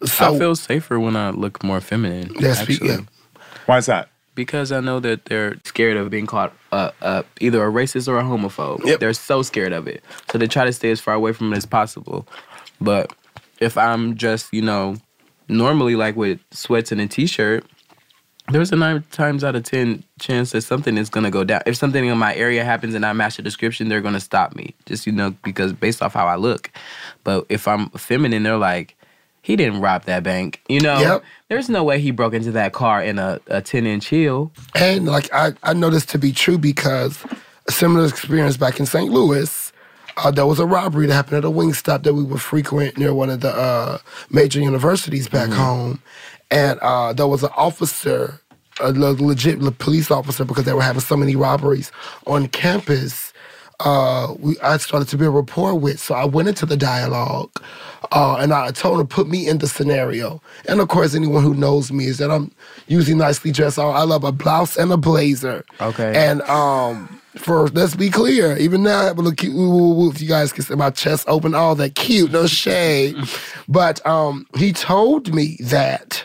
So I feel safer when I look more feminine. That's actually. yeah. Why is that? Because I know that they're scared of being caught uh, uh, either a racist or a homophobe. Yep. They're so scared of it. So they try to stay as far away from it as possible. But if I'm just, you know, normally like with sweats and a t shirt, there's a nine times out of ten chance that something is gonna go down. If something in my area happens and I match the description, they're gonna stop me. Just you know, because based off how I look. But if I'm feminine, they're like, he didn't rob that bank. You know, Yep. there's no way he broke into that car in a, a 10 inch heel. And like I, I know this to be true because a similar experience back in St. Louis. Uh, there was a robbery that happened at a wing stop that we would frequent near one of the uh, major universities back home, and uh, there was an officer, a le- legit police officer, because they were having so many robberies on campus. Uh, we I started to build rapport with, so I went into the dialogue, uh, and I told him to put me in the scenario. And of course, anyone who knows me is that I'm usually nicely dressed. I I love a blouse and a blazer. Okay. And um, for let's be clear, even now I have a little cute. Woo, woo, woo, if you guys can see my chest open, all that cute, no shade. [LAUGHS] but um, he told me that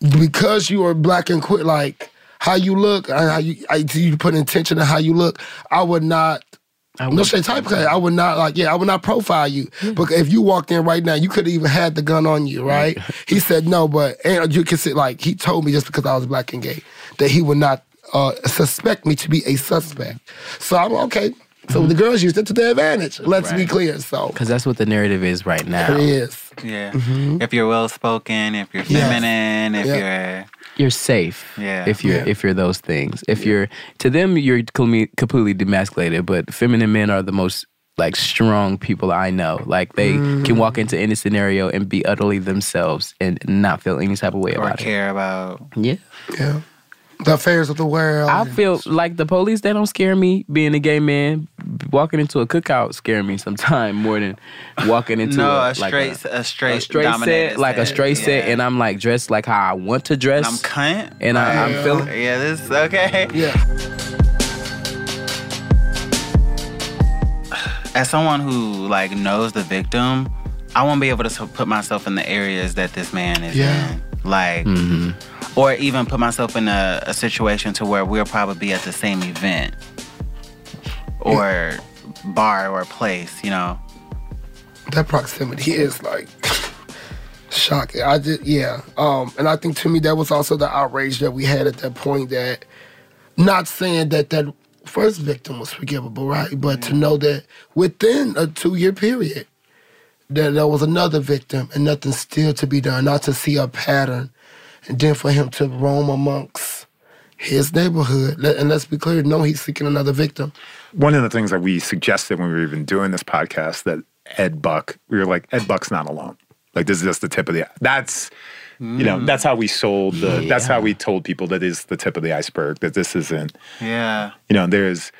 because you are black and queer, like how you look, and how you, I, you put intention in how you look, I would not. no shade type I would not like. Yeah, I would not profile you. But if you walked in right now, you could have even had the gun on you, right? he said no, but and you can see like he told me just because I was black and gay that he would not uh, suspect me to be a suspect. So I'm okay. So the girls used it to their advantage. Let's be clear. So Because that's what the narrative is right now. it is. Yeah. Mm-hmm. If you're well spoken, if you're Yes. feminine, if Yeah. You're safe Yeah. if you're Yeah. if you're those things. If you're to them you're completely demasculated, but feminine men are the most like strong people I know. Like they can walk mm. into any scenario and be utterly themselves and not feel any type of way or about it. care about. Yeah. Yeah. The affairs of the world. I feel like the police, they don't scare me. Being a gay man, walking into a cookout scare me sometimes more than walking into No, a, a like straight- a straight a straight dominated set, like a set, straight set, and I'm like dressed like how I want to dress. I'm cunt. and I, I'm feeling. Yeah, this is okay. Yeah. As someone who like knows the victim, I won't be able to put myself in the areas that this man is Yeah. in. Like, or even put myself in a, a situation to where we'll probably be at the same event or bar or place. You know. that proximity is like [LAUGHS] shocking. I just yeah. Um, and I think to me that was also the outrage that we had at that point. That not saying that that first victim was forgivable, right? But to know that within a two year period, that there was another victim and nothing still to be done. Not to see a pattern, and then for him to roam amongst his neighborhood. And let's be clear, no, he's seeking another victim. One of the things that we suggested when we were even doing this podcast that Ed Buck, we were like, Ed Buck's not alone. Like this is just the tip of the that's you know, hmm. that's how we sold the that's how we told people that is the tip of the iceberg, that this isn't Yeah. you know, there's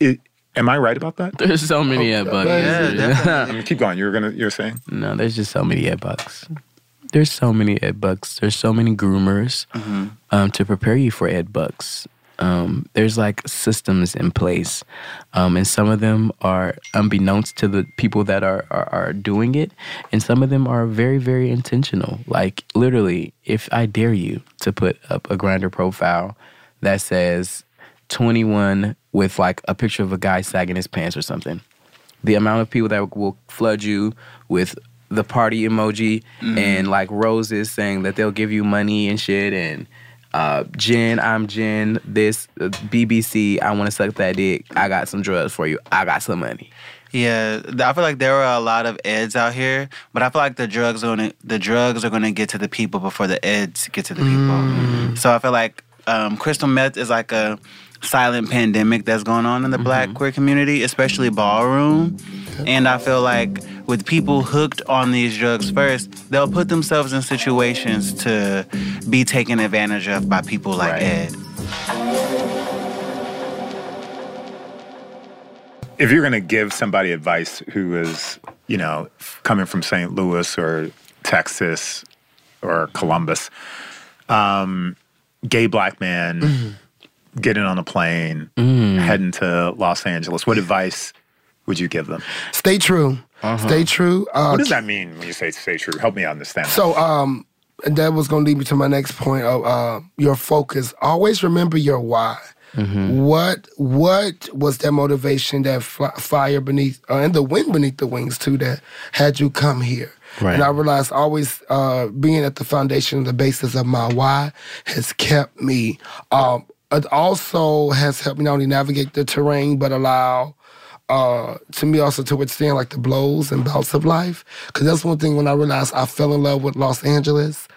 it, am I right about that? There's so many Ed Bucks. Yeah, definitely. I mean, [LAUGHS] keep going. You were gonna you're saying? No, there's just so many Ed Bucks. There's so many Ed Bucks. There's so many groomers um, to prepare you for Ed Bucks. Um, there's like systems in place, um, and some of them are unbeknownst to the people that are, are are doing it, and some of them are very very intentional. Like literally, if I dare you to put up a Grindr profile that says 21 with like a picture of a guy sagging his pants or something the amount of people that will flood you with the party emoji and like roses saying that they'll give you money and shit and uh, Jen, I'm Jen. This uh, BBC, I want to suck that dick. I got some drugs for you. I got some money. Yeah, I feel like there are a lot of eds out here, but I feel like the drugs are gonna the drugs are gonna get to the people before the eds get to the people. So I feel like um, crystal meth is like a silent pandemic that's going on in the Black queer community, especially ballroom. And I feel like with people hooked on these drugs first, they'll put themselves in situations to be taken advantage of by people like Right. Ed. if you're going to give somebody advice who is, you know, coming from St. Louis or Texas or Columbus, um, gay black man getting on a plane, heading to Los Angeles, what advice would you give them? Stay true. Stay true. Uh, What does that mean when you say stay true? Help me understand. So, um, and that was going to lead me to my next point of uh, your focus. Always remember your why. What what was that motivation, that fi- fire beneath, uh, and the wind beneath the wings too, that had you come here? Right. And I realized always uh, being at the foundation, the basis of my why, has kept me. Um, it also has helped me not only navigate the terrain, but allow uh, to me also to withstand like the blows and bouts of life. Because that's one thing when I realized I fell in love with Los Angeles.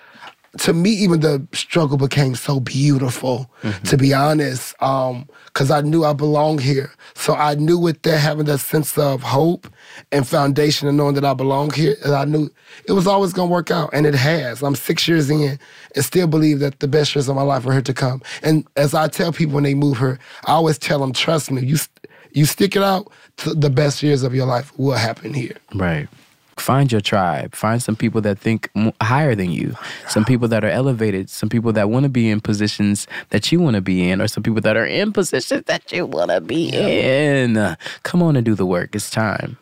To me, even the struggle became so beautiful. Mm-hmm. To be honest, um, because I knew I belonged here. So I knew with that having that sense of hope and foundation and knowing that I belong here, and I knew it was always gonna work out, and it has. I'm six years in and still believe that the best years of my life are here to come. And as I tell people when they move here, I always tell them, trust me, you. St- you stick it out, t- the best years of your life will happen here. Right. Find your tribe. Find some people that think higher than you. Some people that are elevated. Some people that want to be in positions that you want to be in, or some people that are in positions that you want to be in. Come on and do the work. It's time.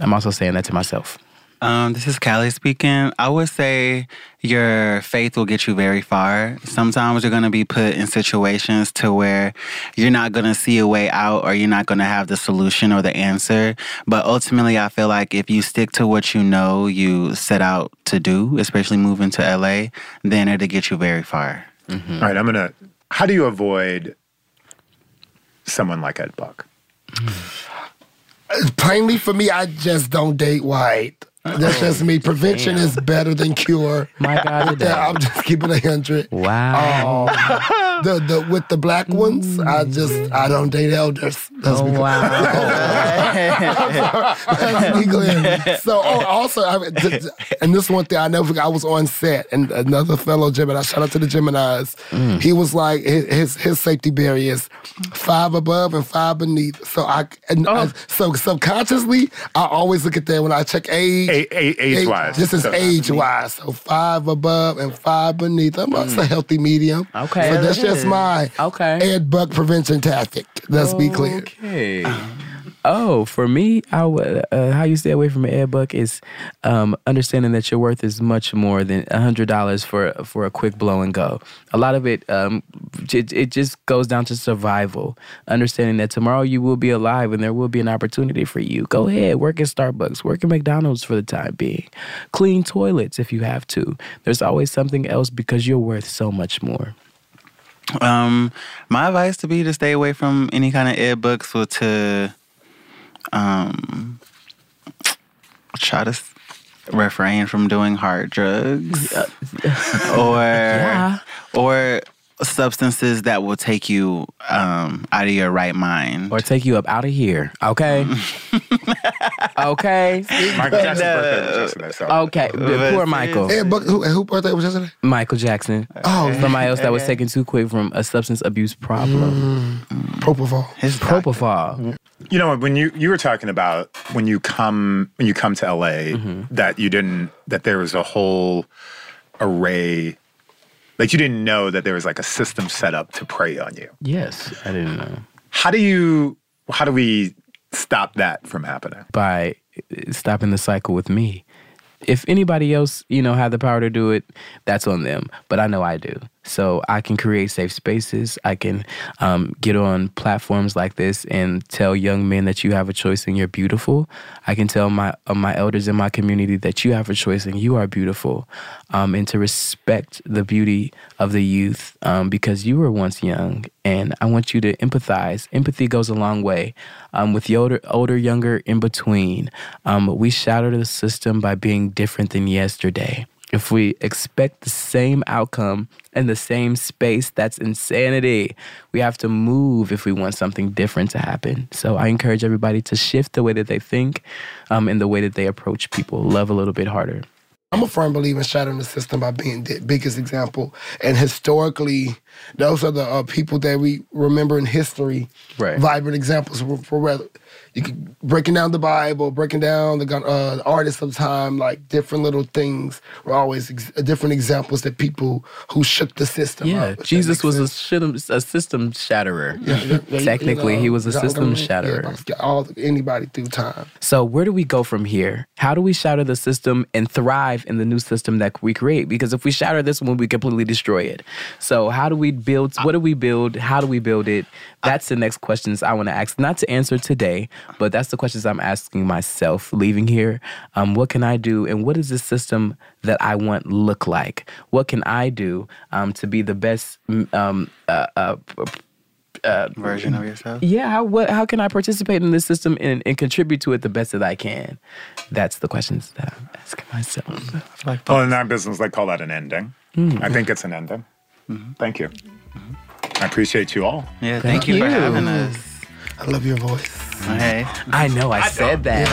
I'm also saying that to myself. Um, this is Callie speaking. I would say your faith will get you very far. Sometimes you're going to be put in situations to where you're not going to see a way out or you're not going to have the solution or the answer. But ultimately, I feel like if you stick to what you know you set out to do, especially moving to LA, then it'll get you very far. All right, I'm gonna. How do you avoid someone like Ed Buck? Plainly for me, I just don't date white. That's just me. Prevention is better than cure. My God, [LAUGHS] I'm just keeping a hundred. Wow. Um, the, the with the black ones, I mm. just I don't date elders. That's Oh, wow. [LAUGHS] Oh, Let's [LAUGHS] be. So, oh, also, I mean, th- th- and this one thing I never forgot. I was on set, and another fellow Gemini. Shout out to the Gemini's. Mm. He was like his his, safety barrier is five above and five beneath. So I and oh. I- so subconsciously I always look at that when I check age. A- a- age-wise. This is So- age wise. So five above and five beneath. I'm that's a mm. healthy medium. Okay. So that's that just my Okay. Ed Buck prevention tactic. Let's be clear. Okay. Oh, for me, I would, uh, how you stay away from an Ed Buck is um, understanding that your worth is much more than hundred dollars for for a quick blow and go. A lot of it, um, it, it just goes down to survival. Understanding that tomorrow you will be alive and there will be an opportunity for you. Go ahead, work at Starbucks, work at McDonald's for the time being. Clean toilets if you have to. There's always something else because you're worth so much more. Um, my advice to be to stay away from any kind of Ed Bucks or to um try to refrain from doing hard drugs. [LAUGHS] Or or substances that will take you um out of your right mind or take you up out of here. Okay. [LAUGHS] okay. Michael Jackson's birthday was yesterday, so. Okay. Poor Michael. Ed Buck, who, who birthday was yesterday? Michael Jackson. Oh, somebody else that was [LAUGHS] taken too quick from a substance abuse problem. Mm. Mm. Propofol. His Propofol. You know, when you you were talking about when you come when you come to LA mm-hmm. that you didn't that there was a whole array like you didn't know that there was like a system set up to prey on you. Yes, I didn't know. How do you how do we stop that from happening? By stopping the cycle with me. If anybody else, you know, had the power to do it, that's on them. But I know I do. So I can create safe spaces. I can um, get on platforms like this and tell young men that you have a choice and you're beautiful. I can tell my uh, my elders in my community that you have a choice and you are beautiful, um, and to respect the beauty of the youth um, because you were once young. And I want you to empathize. Empathy goes a long way. Um, with the older, older, younger, in between, um, we shatter the system by being different than yesterday. If we expect the same outcome in the same space, that's insanity. We have to move if we want something different to happen. So I encourage everybody to shift the way that they think um, and the way that they approach people, love a little bit harder. I'm a firm believer in shattering the system by being the biggest example. And historically, those are the uh, people that we remember in history. Right. Vibrant examples for, for whether you could breaking down the Bible, breaking down the uh, the artists of time, like different little things were always ex- different examples that people who shook the system. Yeah, up, Jesus was a, a system shatterer. Yeah, yeah, yeah, you Technically, know, he was a system shatterer. Yeah, all anybody through time. So where do we go from here? How do we shatter the system and thrive in the new system that we create? Because if we shatter this one, we completely destroy it. So how do we build? What do we build? How do we build it? That's the next questions I want to ask. Not to answer today, but that's the questions I'm asking myself leaving here. Um, what can I do? And what does this system that I want look like? What can I do um, to be the best? Um, uh, uh, uh, version of yourself. yeah, how what how can I participate in this system and, and contribute to it the best that I can? That's the questions that I'm asking myself. Well, in our business, they call that an ending. Mm. I think it's an ending. Thank you. I appreciate you all. Yeah, thank, you for having us. I love your voice. Hey. I know I, said that.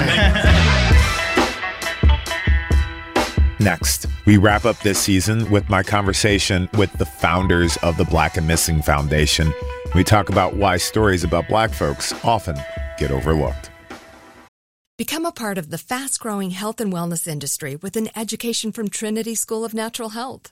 Next, we wrap up this season with my conversation with the founders of the Black and Missing Foundation. We talk about why stories about black folks often get overlooked. Become a part of the fast growing health and wellness industry with an education from Trinity School of Natural Health.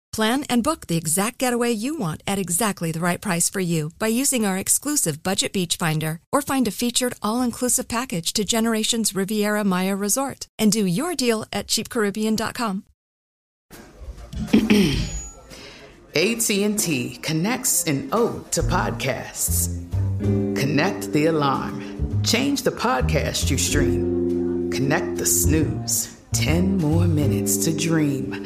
Plan and book the exact getaway you want at exactly the right price for you by using our exclusive Budget Beach Finder or find a featured all-inclusive package to Generations Riviera Maya Resort and do your deal at cheapcaribbean.com. AT&T [CLEARS THROAT] connects an ode to podcasts. Connect the alarm. Change the podcast you stream. Connect the snooze. 10 more minutes to dream.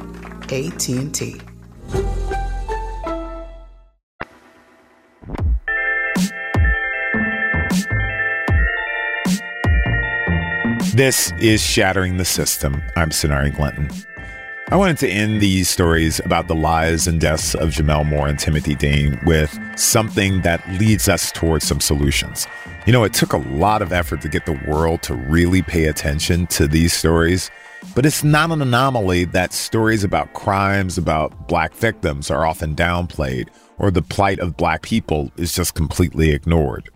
AT&T. This is Shattering the System. I'm Sonari Glinton. I wanted to end these stories about the lives and deaths of Gemmel Moore and Timothy Dean with something that leads us towards some solutions. You know, it took a lot of effort to get the world to really pay attention to these stories, but it's not an anomaly that stories about crimes about black victims are often downplayed or the plight of black people is just completely ignored.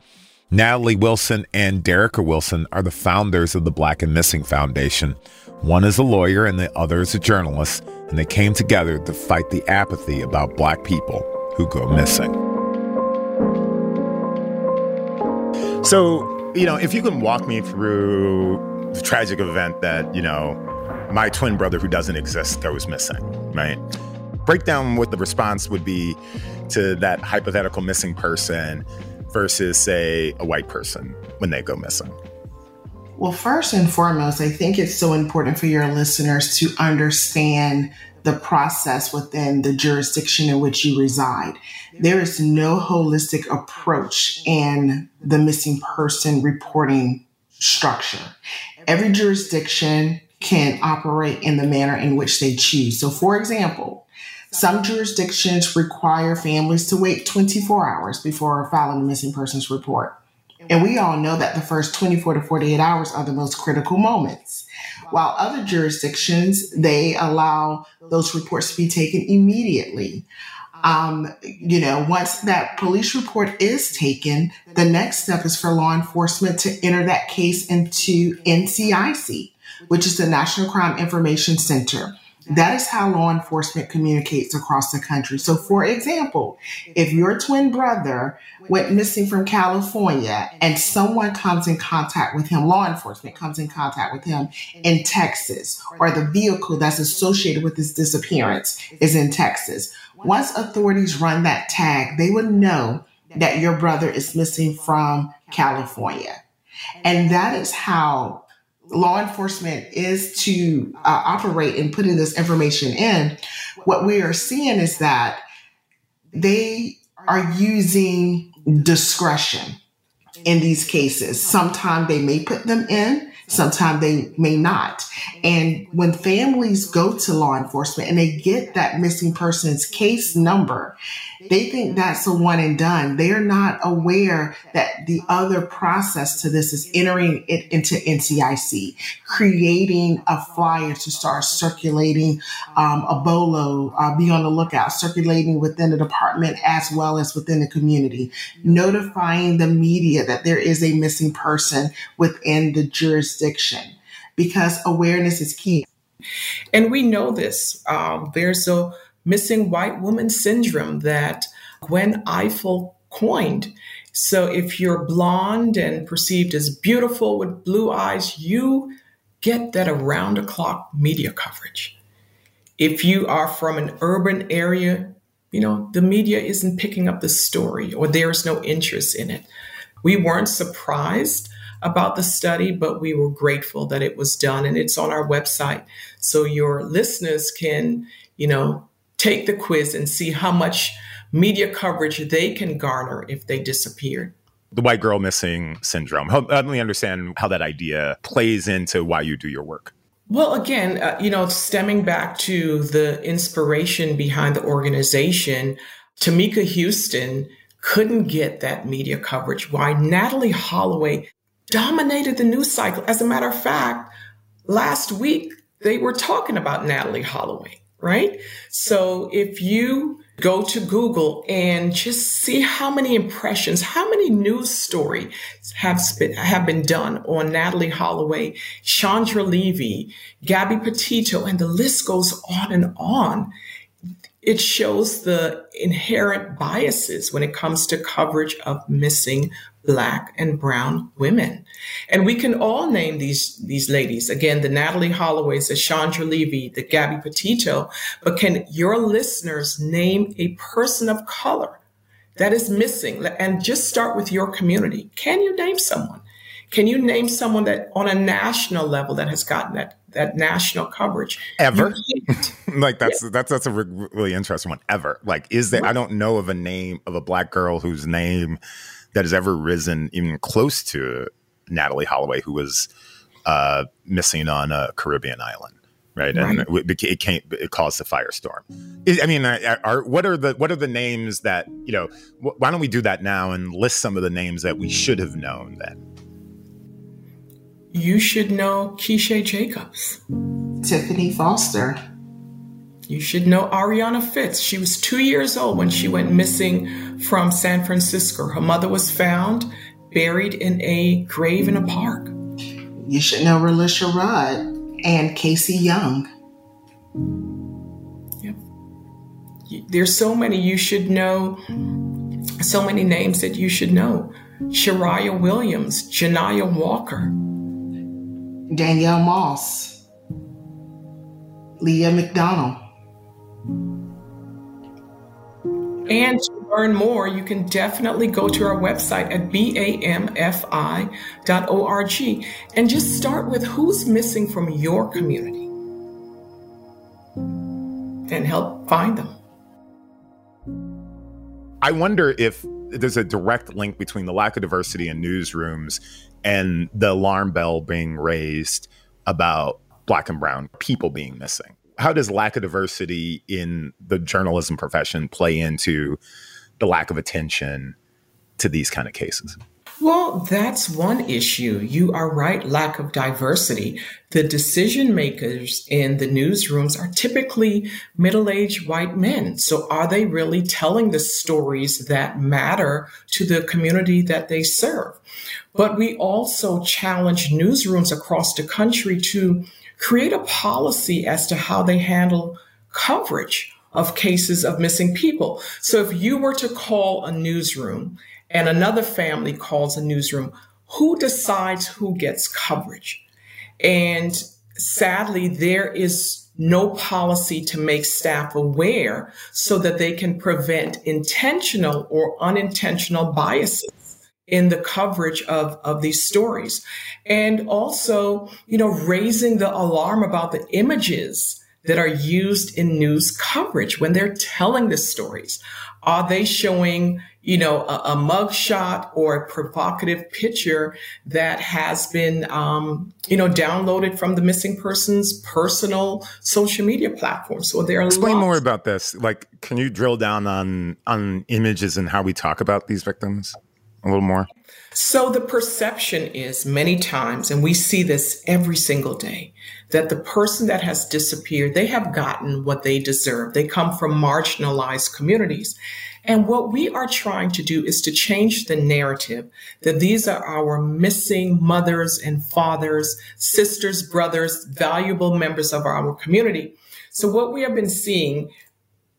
Natalie Wilson and Derrica Wilson are the founders of the Black and Missing Foundation. One is a lawyer and the other is a journalist, and they came together to fight the apathy about black people who go missing. So, you know, if you can walk me through the tragic event that, you know, my twin brother who doesn't exist goes missing, right? Break down what the response would be to that hypothetical missing person versus, say, a white person when they go missing? Well, first and foremost, I think it's so important for your listeners to understand the process within the jurisdiction in which you reside. There is no holistic approach in the missing person reporting structure. Every jurisdiction can operate in the manner in which they choose. So, for example, some jurisdictions require families to wait 24 hours before filing a missing persons report. And we all know that the first 24 to 48 hours are the most critical moments. While other jurisdictions, they allow those reports to be taken immediately. Um, you know, once that police report is taken, the next step is for law enforcement to enter that case into NCIC, which is the National Crime Information Center. That is how law enforcement communicates across the country. So, for example, if your twin brother went missing from California and someone comes in contact with him, law enforcement comes in contact with him in Texas, or the vehicle that's associated with his disappearance is in Texas, once authorities run that tag, they would know that your brother is missing from California. And that is how law enforcement is to uh, operate in putting this information in, what we are seeing is that they are using discretion in these cases. Sometimes they may put them in, sometimes they may not. And when families go to law enforcement and they get that missing person's case number, they think that's a one and done. They're not aware that the other process to this is entering it into NCIC, creating a flyer to start circulating um, a bolo, uh, be on the lookout, circulating within the department as well as within the community, notifying the media that there is a missing person within the jurisdiction. because awareness is key. And we know this. Um, there's a missing white woman syndrome that Gwen Ifill coined. So if you're blonde and perceived as beautiful with blue eyes, you get that around the clock media coverage. If you are from an urban area, you know, the media isn't picking up the story or there's no interest in it. We weren't surprised about the study, but we were grateful that it was done and it's on our website. So your listeners can, you know, take the quiz and see how much media coverage they can garner if they disappeared. The white girl missing syndrome. Help, let me understand how that idea plays into why you do your work. Well, again, uh, you know, stemming back to the inspiration behind the organization, Tamika Huston couldn't get that media coverage. Why Natalee Holloway dominated the news cycle. As a matter of fact, last week they were talking about Natalee Holloway, right? So if you go to Google and just see how many impressions, how many news stories have been, have been done on Natalee Holloway, Chandra Levy, Gabby Petito, and the list goes on and on. It shows the inherent biases when it comes to coverage of missing black and brown women. And we can all name these, these ladies. Again, the Natalee Holloways, the Chandra Levy, the Gabby Petito. But can your listeners name a person of color that is missing? And just start with your community. Can you name someone? Can you name someone that on a national level that has gotten that that national coverage ever? [LAUGHS] like that's yeah. that's that's a really interesting one. Ever like is there? Right. I don't know of a name of a black girl whose name that has ever risen even close to Natalee Holloway, who was uh, missing on a Caribbean island, right? right. And it, it, came, it caused a firestorm. I mean, are, what are the what are the names that you know? Why don't we do that now and list some of the names that we should have known then? You should know Keisha Jacobs, Tiffany Foster. You should know Arianna Fitts. She was two years old when she went missing from San Francisco. Her mother was found buried in a grave in a park. You should know Relisha Rudd and Casey Young. Yep. There's so many you should know, so many names that you should know. Shariah Williams, Janiyah Walker, Danielle Moss, Leah McDonald. And to learn more, you can definitely go to our website at bamfi.org and just start with who's missing from your community and help find them. I wonder if there's a direct link between the lack of diversity in newsrooms and the alarm bell being raised about black and brown people being missing how does lack of diversity in the journalism profession play into the lack of attention to these kind of cases? Well, that's one issue. You are right, lack of diversity. The decision makers in the newsrooms are typically middle aged white men. So, are they really telling the stories that matter to the community that they serve? But we also challenge newsrooms across the country to create a policy as to how they handle coverage of cases of missing people. So if you were to call a newsroom and another family calls a newsroom, who decides who gets coverage? And sadly, there is no policy to make staff aware so that they can prevent intentional or unintentional biases in the coverage of, of these stories. And also, you know, raising the alarm about the images that are used in news coverage when they're telling the stories. Are they showing, you know, a, a mug shot or a provocative picture that has been, um, you know, downloaded from the missing person's personal social media platform? So there are explain lots- more about this. Like, can you drill down on on images and how we talk about these victims? A little more? So the perception is many times, and we see this every single day, that the person that has disappeared, they have gotten what they deserve. They come from marginalized communities. And what we are trying to do is to change the narrative that these are our missing mothers and fathers, sisters, brothers, valuable members of our community. So what we have been seeing,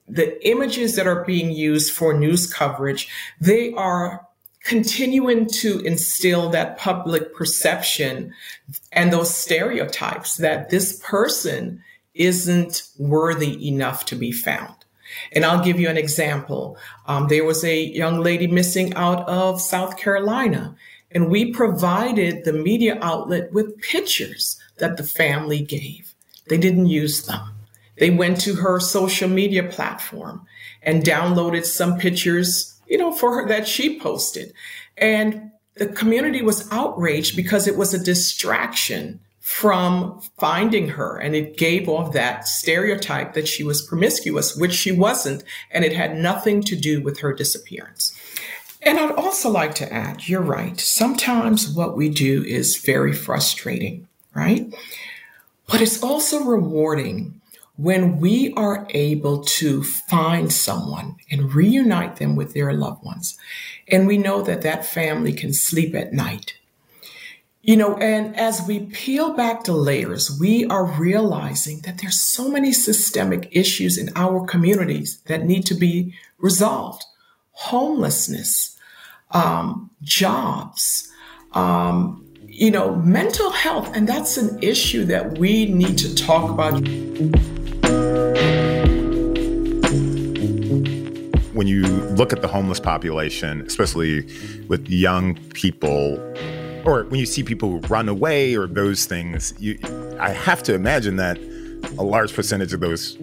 the images that are being used for news coverage, they are continuing to instill that public perception and those stereotypes that this person isn't worthy enough to be found. And I'll give you an example. Um, there was a young lady missing out of South Carolina, and we provided the media outlet with pictures that the family gave. They didn't use them. They went to her social media platform and downloaded some pictures you know, for her that she posted. And the community was outraged because it was a distraction from finding her. And it gave off that stereotype that she was promiscuous, which she wasn't. And it had nothing to do with her disappearance. And I'd also like to add, you're right. Sometimes what we do is very frustrating, right? But it's also rewarding when we are able to find someone and reunite them with their loved ones, and we know that that family can sleep at night. You know, and as we peel back the layers, we are realizing that there's so many systemic issues in our communities that need to be resolved. Homelessness, um, jobs, um, you know, mental health, and that's an issue that we need to talk about. When you look at the homeless population, especially with young people, or when you see people who run away or those things, you, I have to imagine that a large percentage of those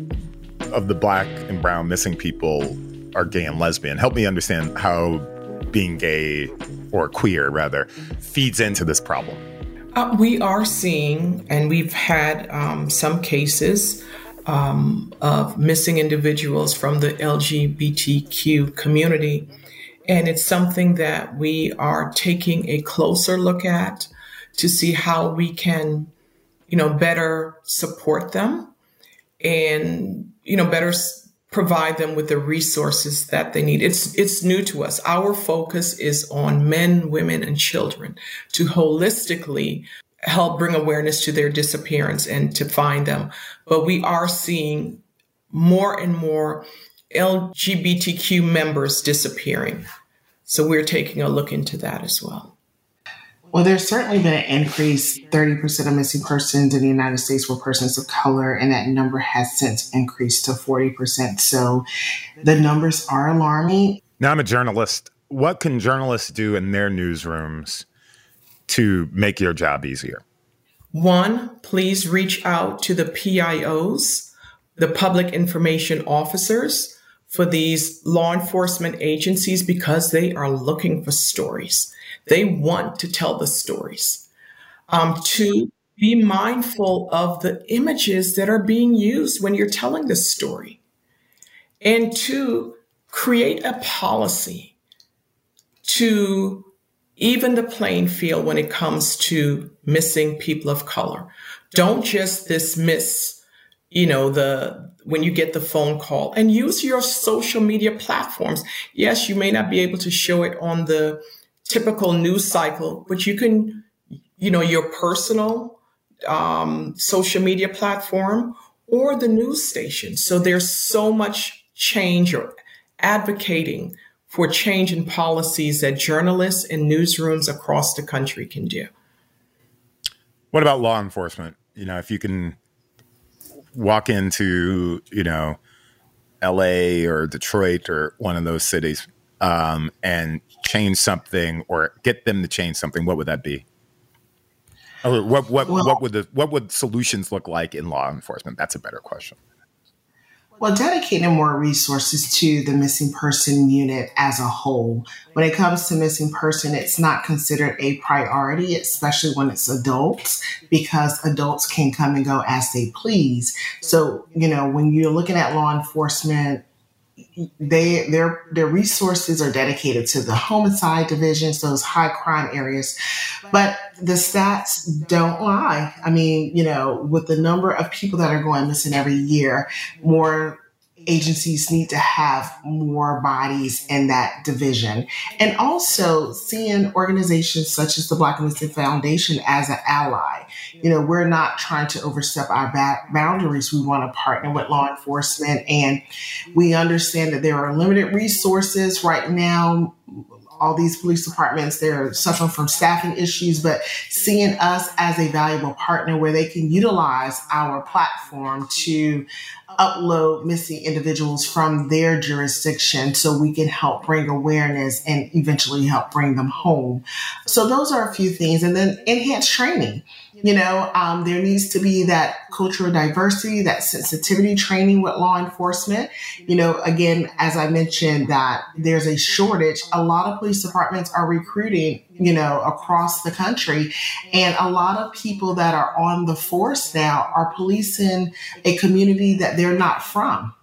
of the black and brown missing people are gay and lesbian. Help me understand how being gay or queer rather feeds into this problem. Uh, we are seeing, and we've had um, some cases um, of missing individuals from the LGBTQ community. And it's something that we are taking a closer look at to see how we can, you know, better support them and, you know, better provide them with the resources that they need. It's it's new to us. Our focus is on men, women, and children to holistically help bring awareness to their disappearance and to find them. But we are seeing more and more LGBTQ members disappearing. So we're taking a look into that as well. Well, there's certainly been an increase. 30% of missing persons in the United States were persons of color, and that number has since increased to 40%. So the numbers are alarming. Now, I'm a journalist. What can journalists do in their newsrooms to make your job easier? One, please reach out to the PIOs, the public information officers for these law enforcement agencies because they are looking for stories. They want to tell the stories. Um, to be mindful of the images that are being used when you're telling the story. And to create a policy to even the playing field when it comes to missing people of color. Don't just dismiss, you know, the when you get the phone call and use your social media platforms. Yes, you may not be able to show it on the typical news cycle, but you can, you know, your personal um, social media platform or the news station. So there's so much change or advocating for change in policies that journalists and newsrooms across the country can do. What about law enforcement? You know, if you can walk into, you know, LA or Detroit or one of those cities um, and change something or get them to change something, what would that be? Or what what well, what would the what would solutions look like in law enforcement? That's a better question. Well, dedicating more resources to the missing person unit as a whole. When it comes to missing person, it's not considered a priority, especially when it's adults, because adults can come and go as they please. So, you know, when you're looking at law enforcement they their their resources are dedicated to the homicide divisions, those high crime areas. But the stats don't lie. I mean, you know, with the number of people that are going missing every year, more agencies need to have more bodies in that division. And also seeing organizations such as the Black Missing Foundation as an ally. You know, we're not trying to overstep our boundaries. We want to partner with law enforcement and we understand that there are limited resources right now all these police departments they're suffering from staffing issues but seeing us as a valuable partner where they can utilize our platform to upload missing individuals from their jurisdiction so we can help bring awareness and eventually help bring them home. So those are a few things. And then enhanced training. You know, um, there needs to be that cultural diversity, that sensitivity training with law enforcement. You know, again, as I mentioned, that there's a shortage. A lot of police departments are recruiting, you know, across the country. And a lot of people that are on the force now are policing a community that they're not from.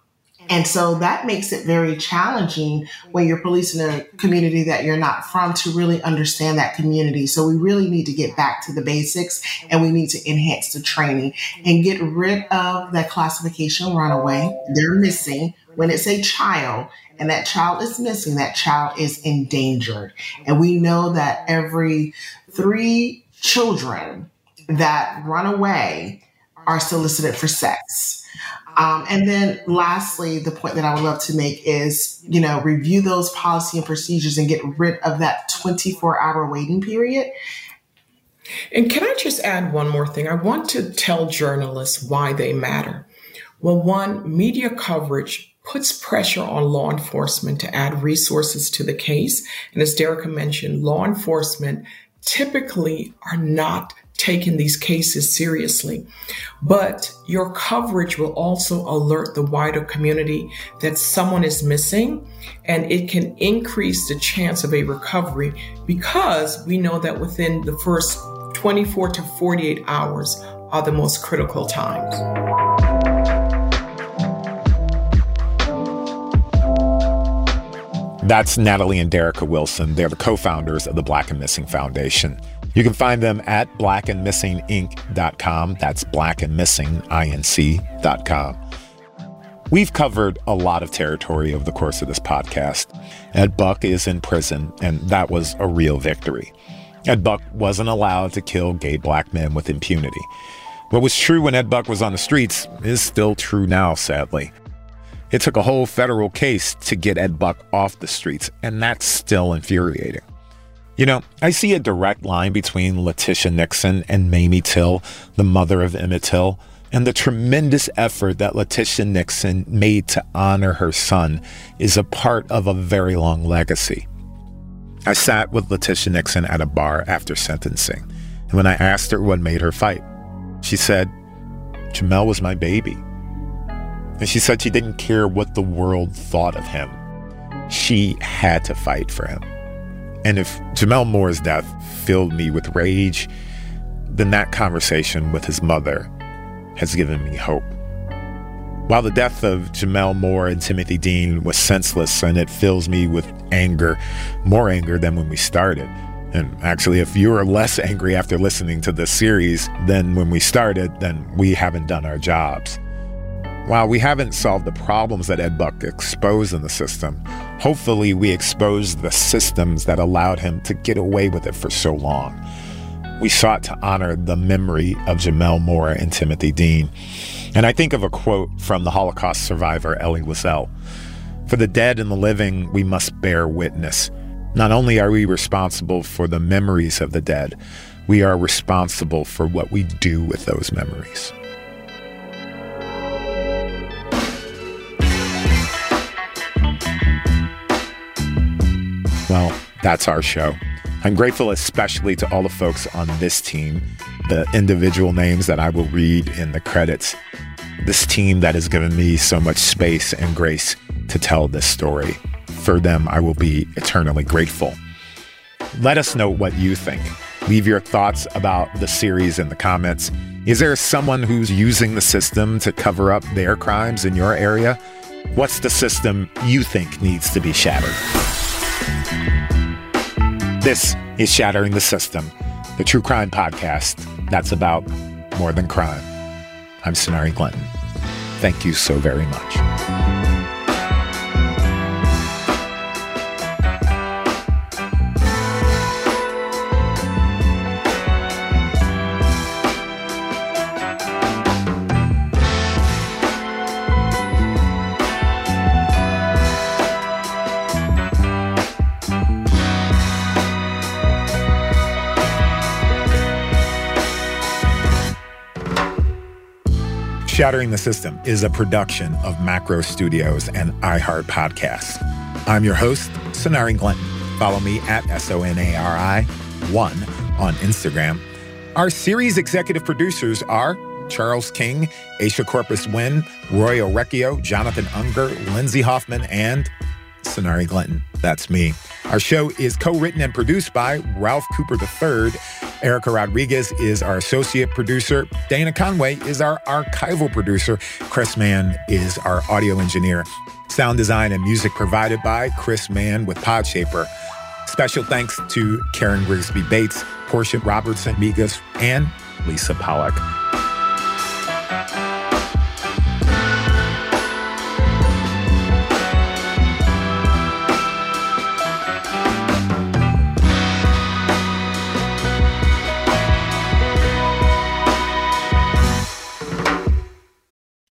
And so that makes it very challenging when you're policing a community that you're not from to really understand that community. So we really need to get back to the basics and we need to enhance the training and get rid of that classification runaway. They're missing. When it's a child and that child is missing, that child is endangered. And we know that every three children that run away are solicited for sex. Um, and then lastly, the point that I would love to make is, you know, review those policy and procedures and get rid of that 24 hour waiting period. And can I just add one more thing? I want to tell journalists why they matter. Well, one, media coverage puts pressure on law enforcement to add resources to the case. And as Derrica mentioned, law enforcement typically are not taking these cases seriously. But your coverage will also alert the wider community that someone is missing, and it can increase the chance of a recovery because we know that within the first 24 to 48 hours are the most critical times. That's Natalie and Derrica Wilson. They're the co founders of the Black and Missing Foundation. You can find them at blackandmissinginc.com. That's blackandmissinginc.com. We've covered a lot of territory over the course of this podcast. Ed Buck is in prison, and that was a real victory. Ed Buck wasn't allowed to kill gay black men with impunity. What was true when Ed Buck was on the streets is still true now, sadly. It took a whole federal case to get Ed Buck off the streets, and that's still infuriating. You know, I see a direct line between LaTisha Nixon and Mamie Till, the mother of Emmett Till, and the tremendous effort that LaTisha Nixon made to honor her son is a part of a very long legacy. I sat with LaTisha Nixon at a bar after sentencing, and when I asked her what made her fight, she said, Gemmel was my baby. And she said she didn't care what the world thought of him. She had to fight for him. And if Gemmel Moore's death filled me with rage, then that conversation with his mother has given me hope. While the death of Gemmel Moore and Timothy Dean was senseless and it fills me with anger, more anger than when we started. And actually, if you're less angry after listening to this series than when we started, then we haven't done our jobs. While we haven't solved the problems that Ed Buck exposed in the system, hopefully we exposed the systems that allowed him to get away with it for so long. We sought to honor the memory of Gemmel Moore and Timothy Dean. And I think of a quote from the Holocaust survivor Elie Wiesel For the dead and the living, we must bear witness. Not only are we responsible for the memories of the dead, we are responsible for what we do with those memories. Well, that's our show. I'm grateful especially to all the folks on this team, the individual names that I will read in the credits. This team that has given me so much space and grace to tell this story. For them, I will be eternally grateful. Let us know what you think. Leave your thoughts about the series in the comments. Is there someone who's using the system to cover up their crimes in your area? What's the system you think needs to be shattered? This is Shattering the System, the true crime podcast that's about more than crime. I'm Sonari Glinton. Thank you so very much. Shattering the System is a production of Macro Studios and iHeart Podcasts. I'm your host, Sonari Glinton. Follow me at S-O-N-A-R-I 1 on Instagram. Our series executive producers are Charles King, Aisha Corpus Wynn, Roy Orecchio, Jonathan Unger, Lindsay Hoffman, and Sonari Glinton. That's me. Our show is co-written and produced by Ralph Cooper III Erica Rodriguez is our associate producer. Dana Conway is our archival producer. Chris Mann is our audio engineer. Sound design and music provided by Chris Mann with Podshaper. Special thanks to Karen Grigsby Bates, Portia Robertson Migas, and Lisa Pollock.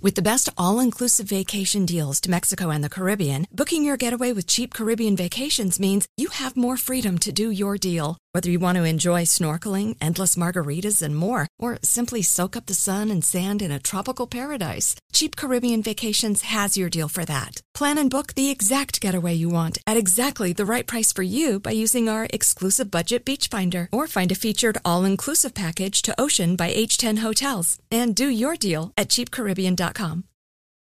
With the best all inclusive vacation deals to Mexico and the Caribbean, booking your getaway with cheap Caribbean vacations means you have more freedom to do your deal. Whether you want to enjoy snorkeling, endless margaritas, and more, or simply soak up the sun and sand in a tropical paradise, Cheap Caribbean Vacations has your deal for that. Plan and book the exact getaway you want at exactly the right price for you by using our exclusive budget beach finder or find a featured all-inclusive package to Ocean by H10 Hotels and do your deal at cheapcaribbean.com.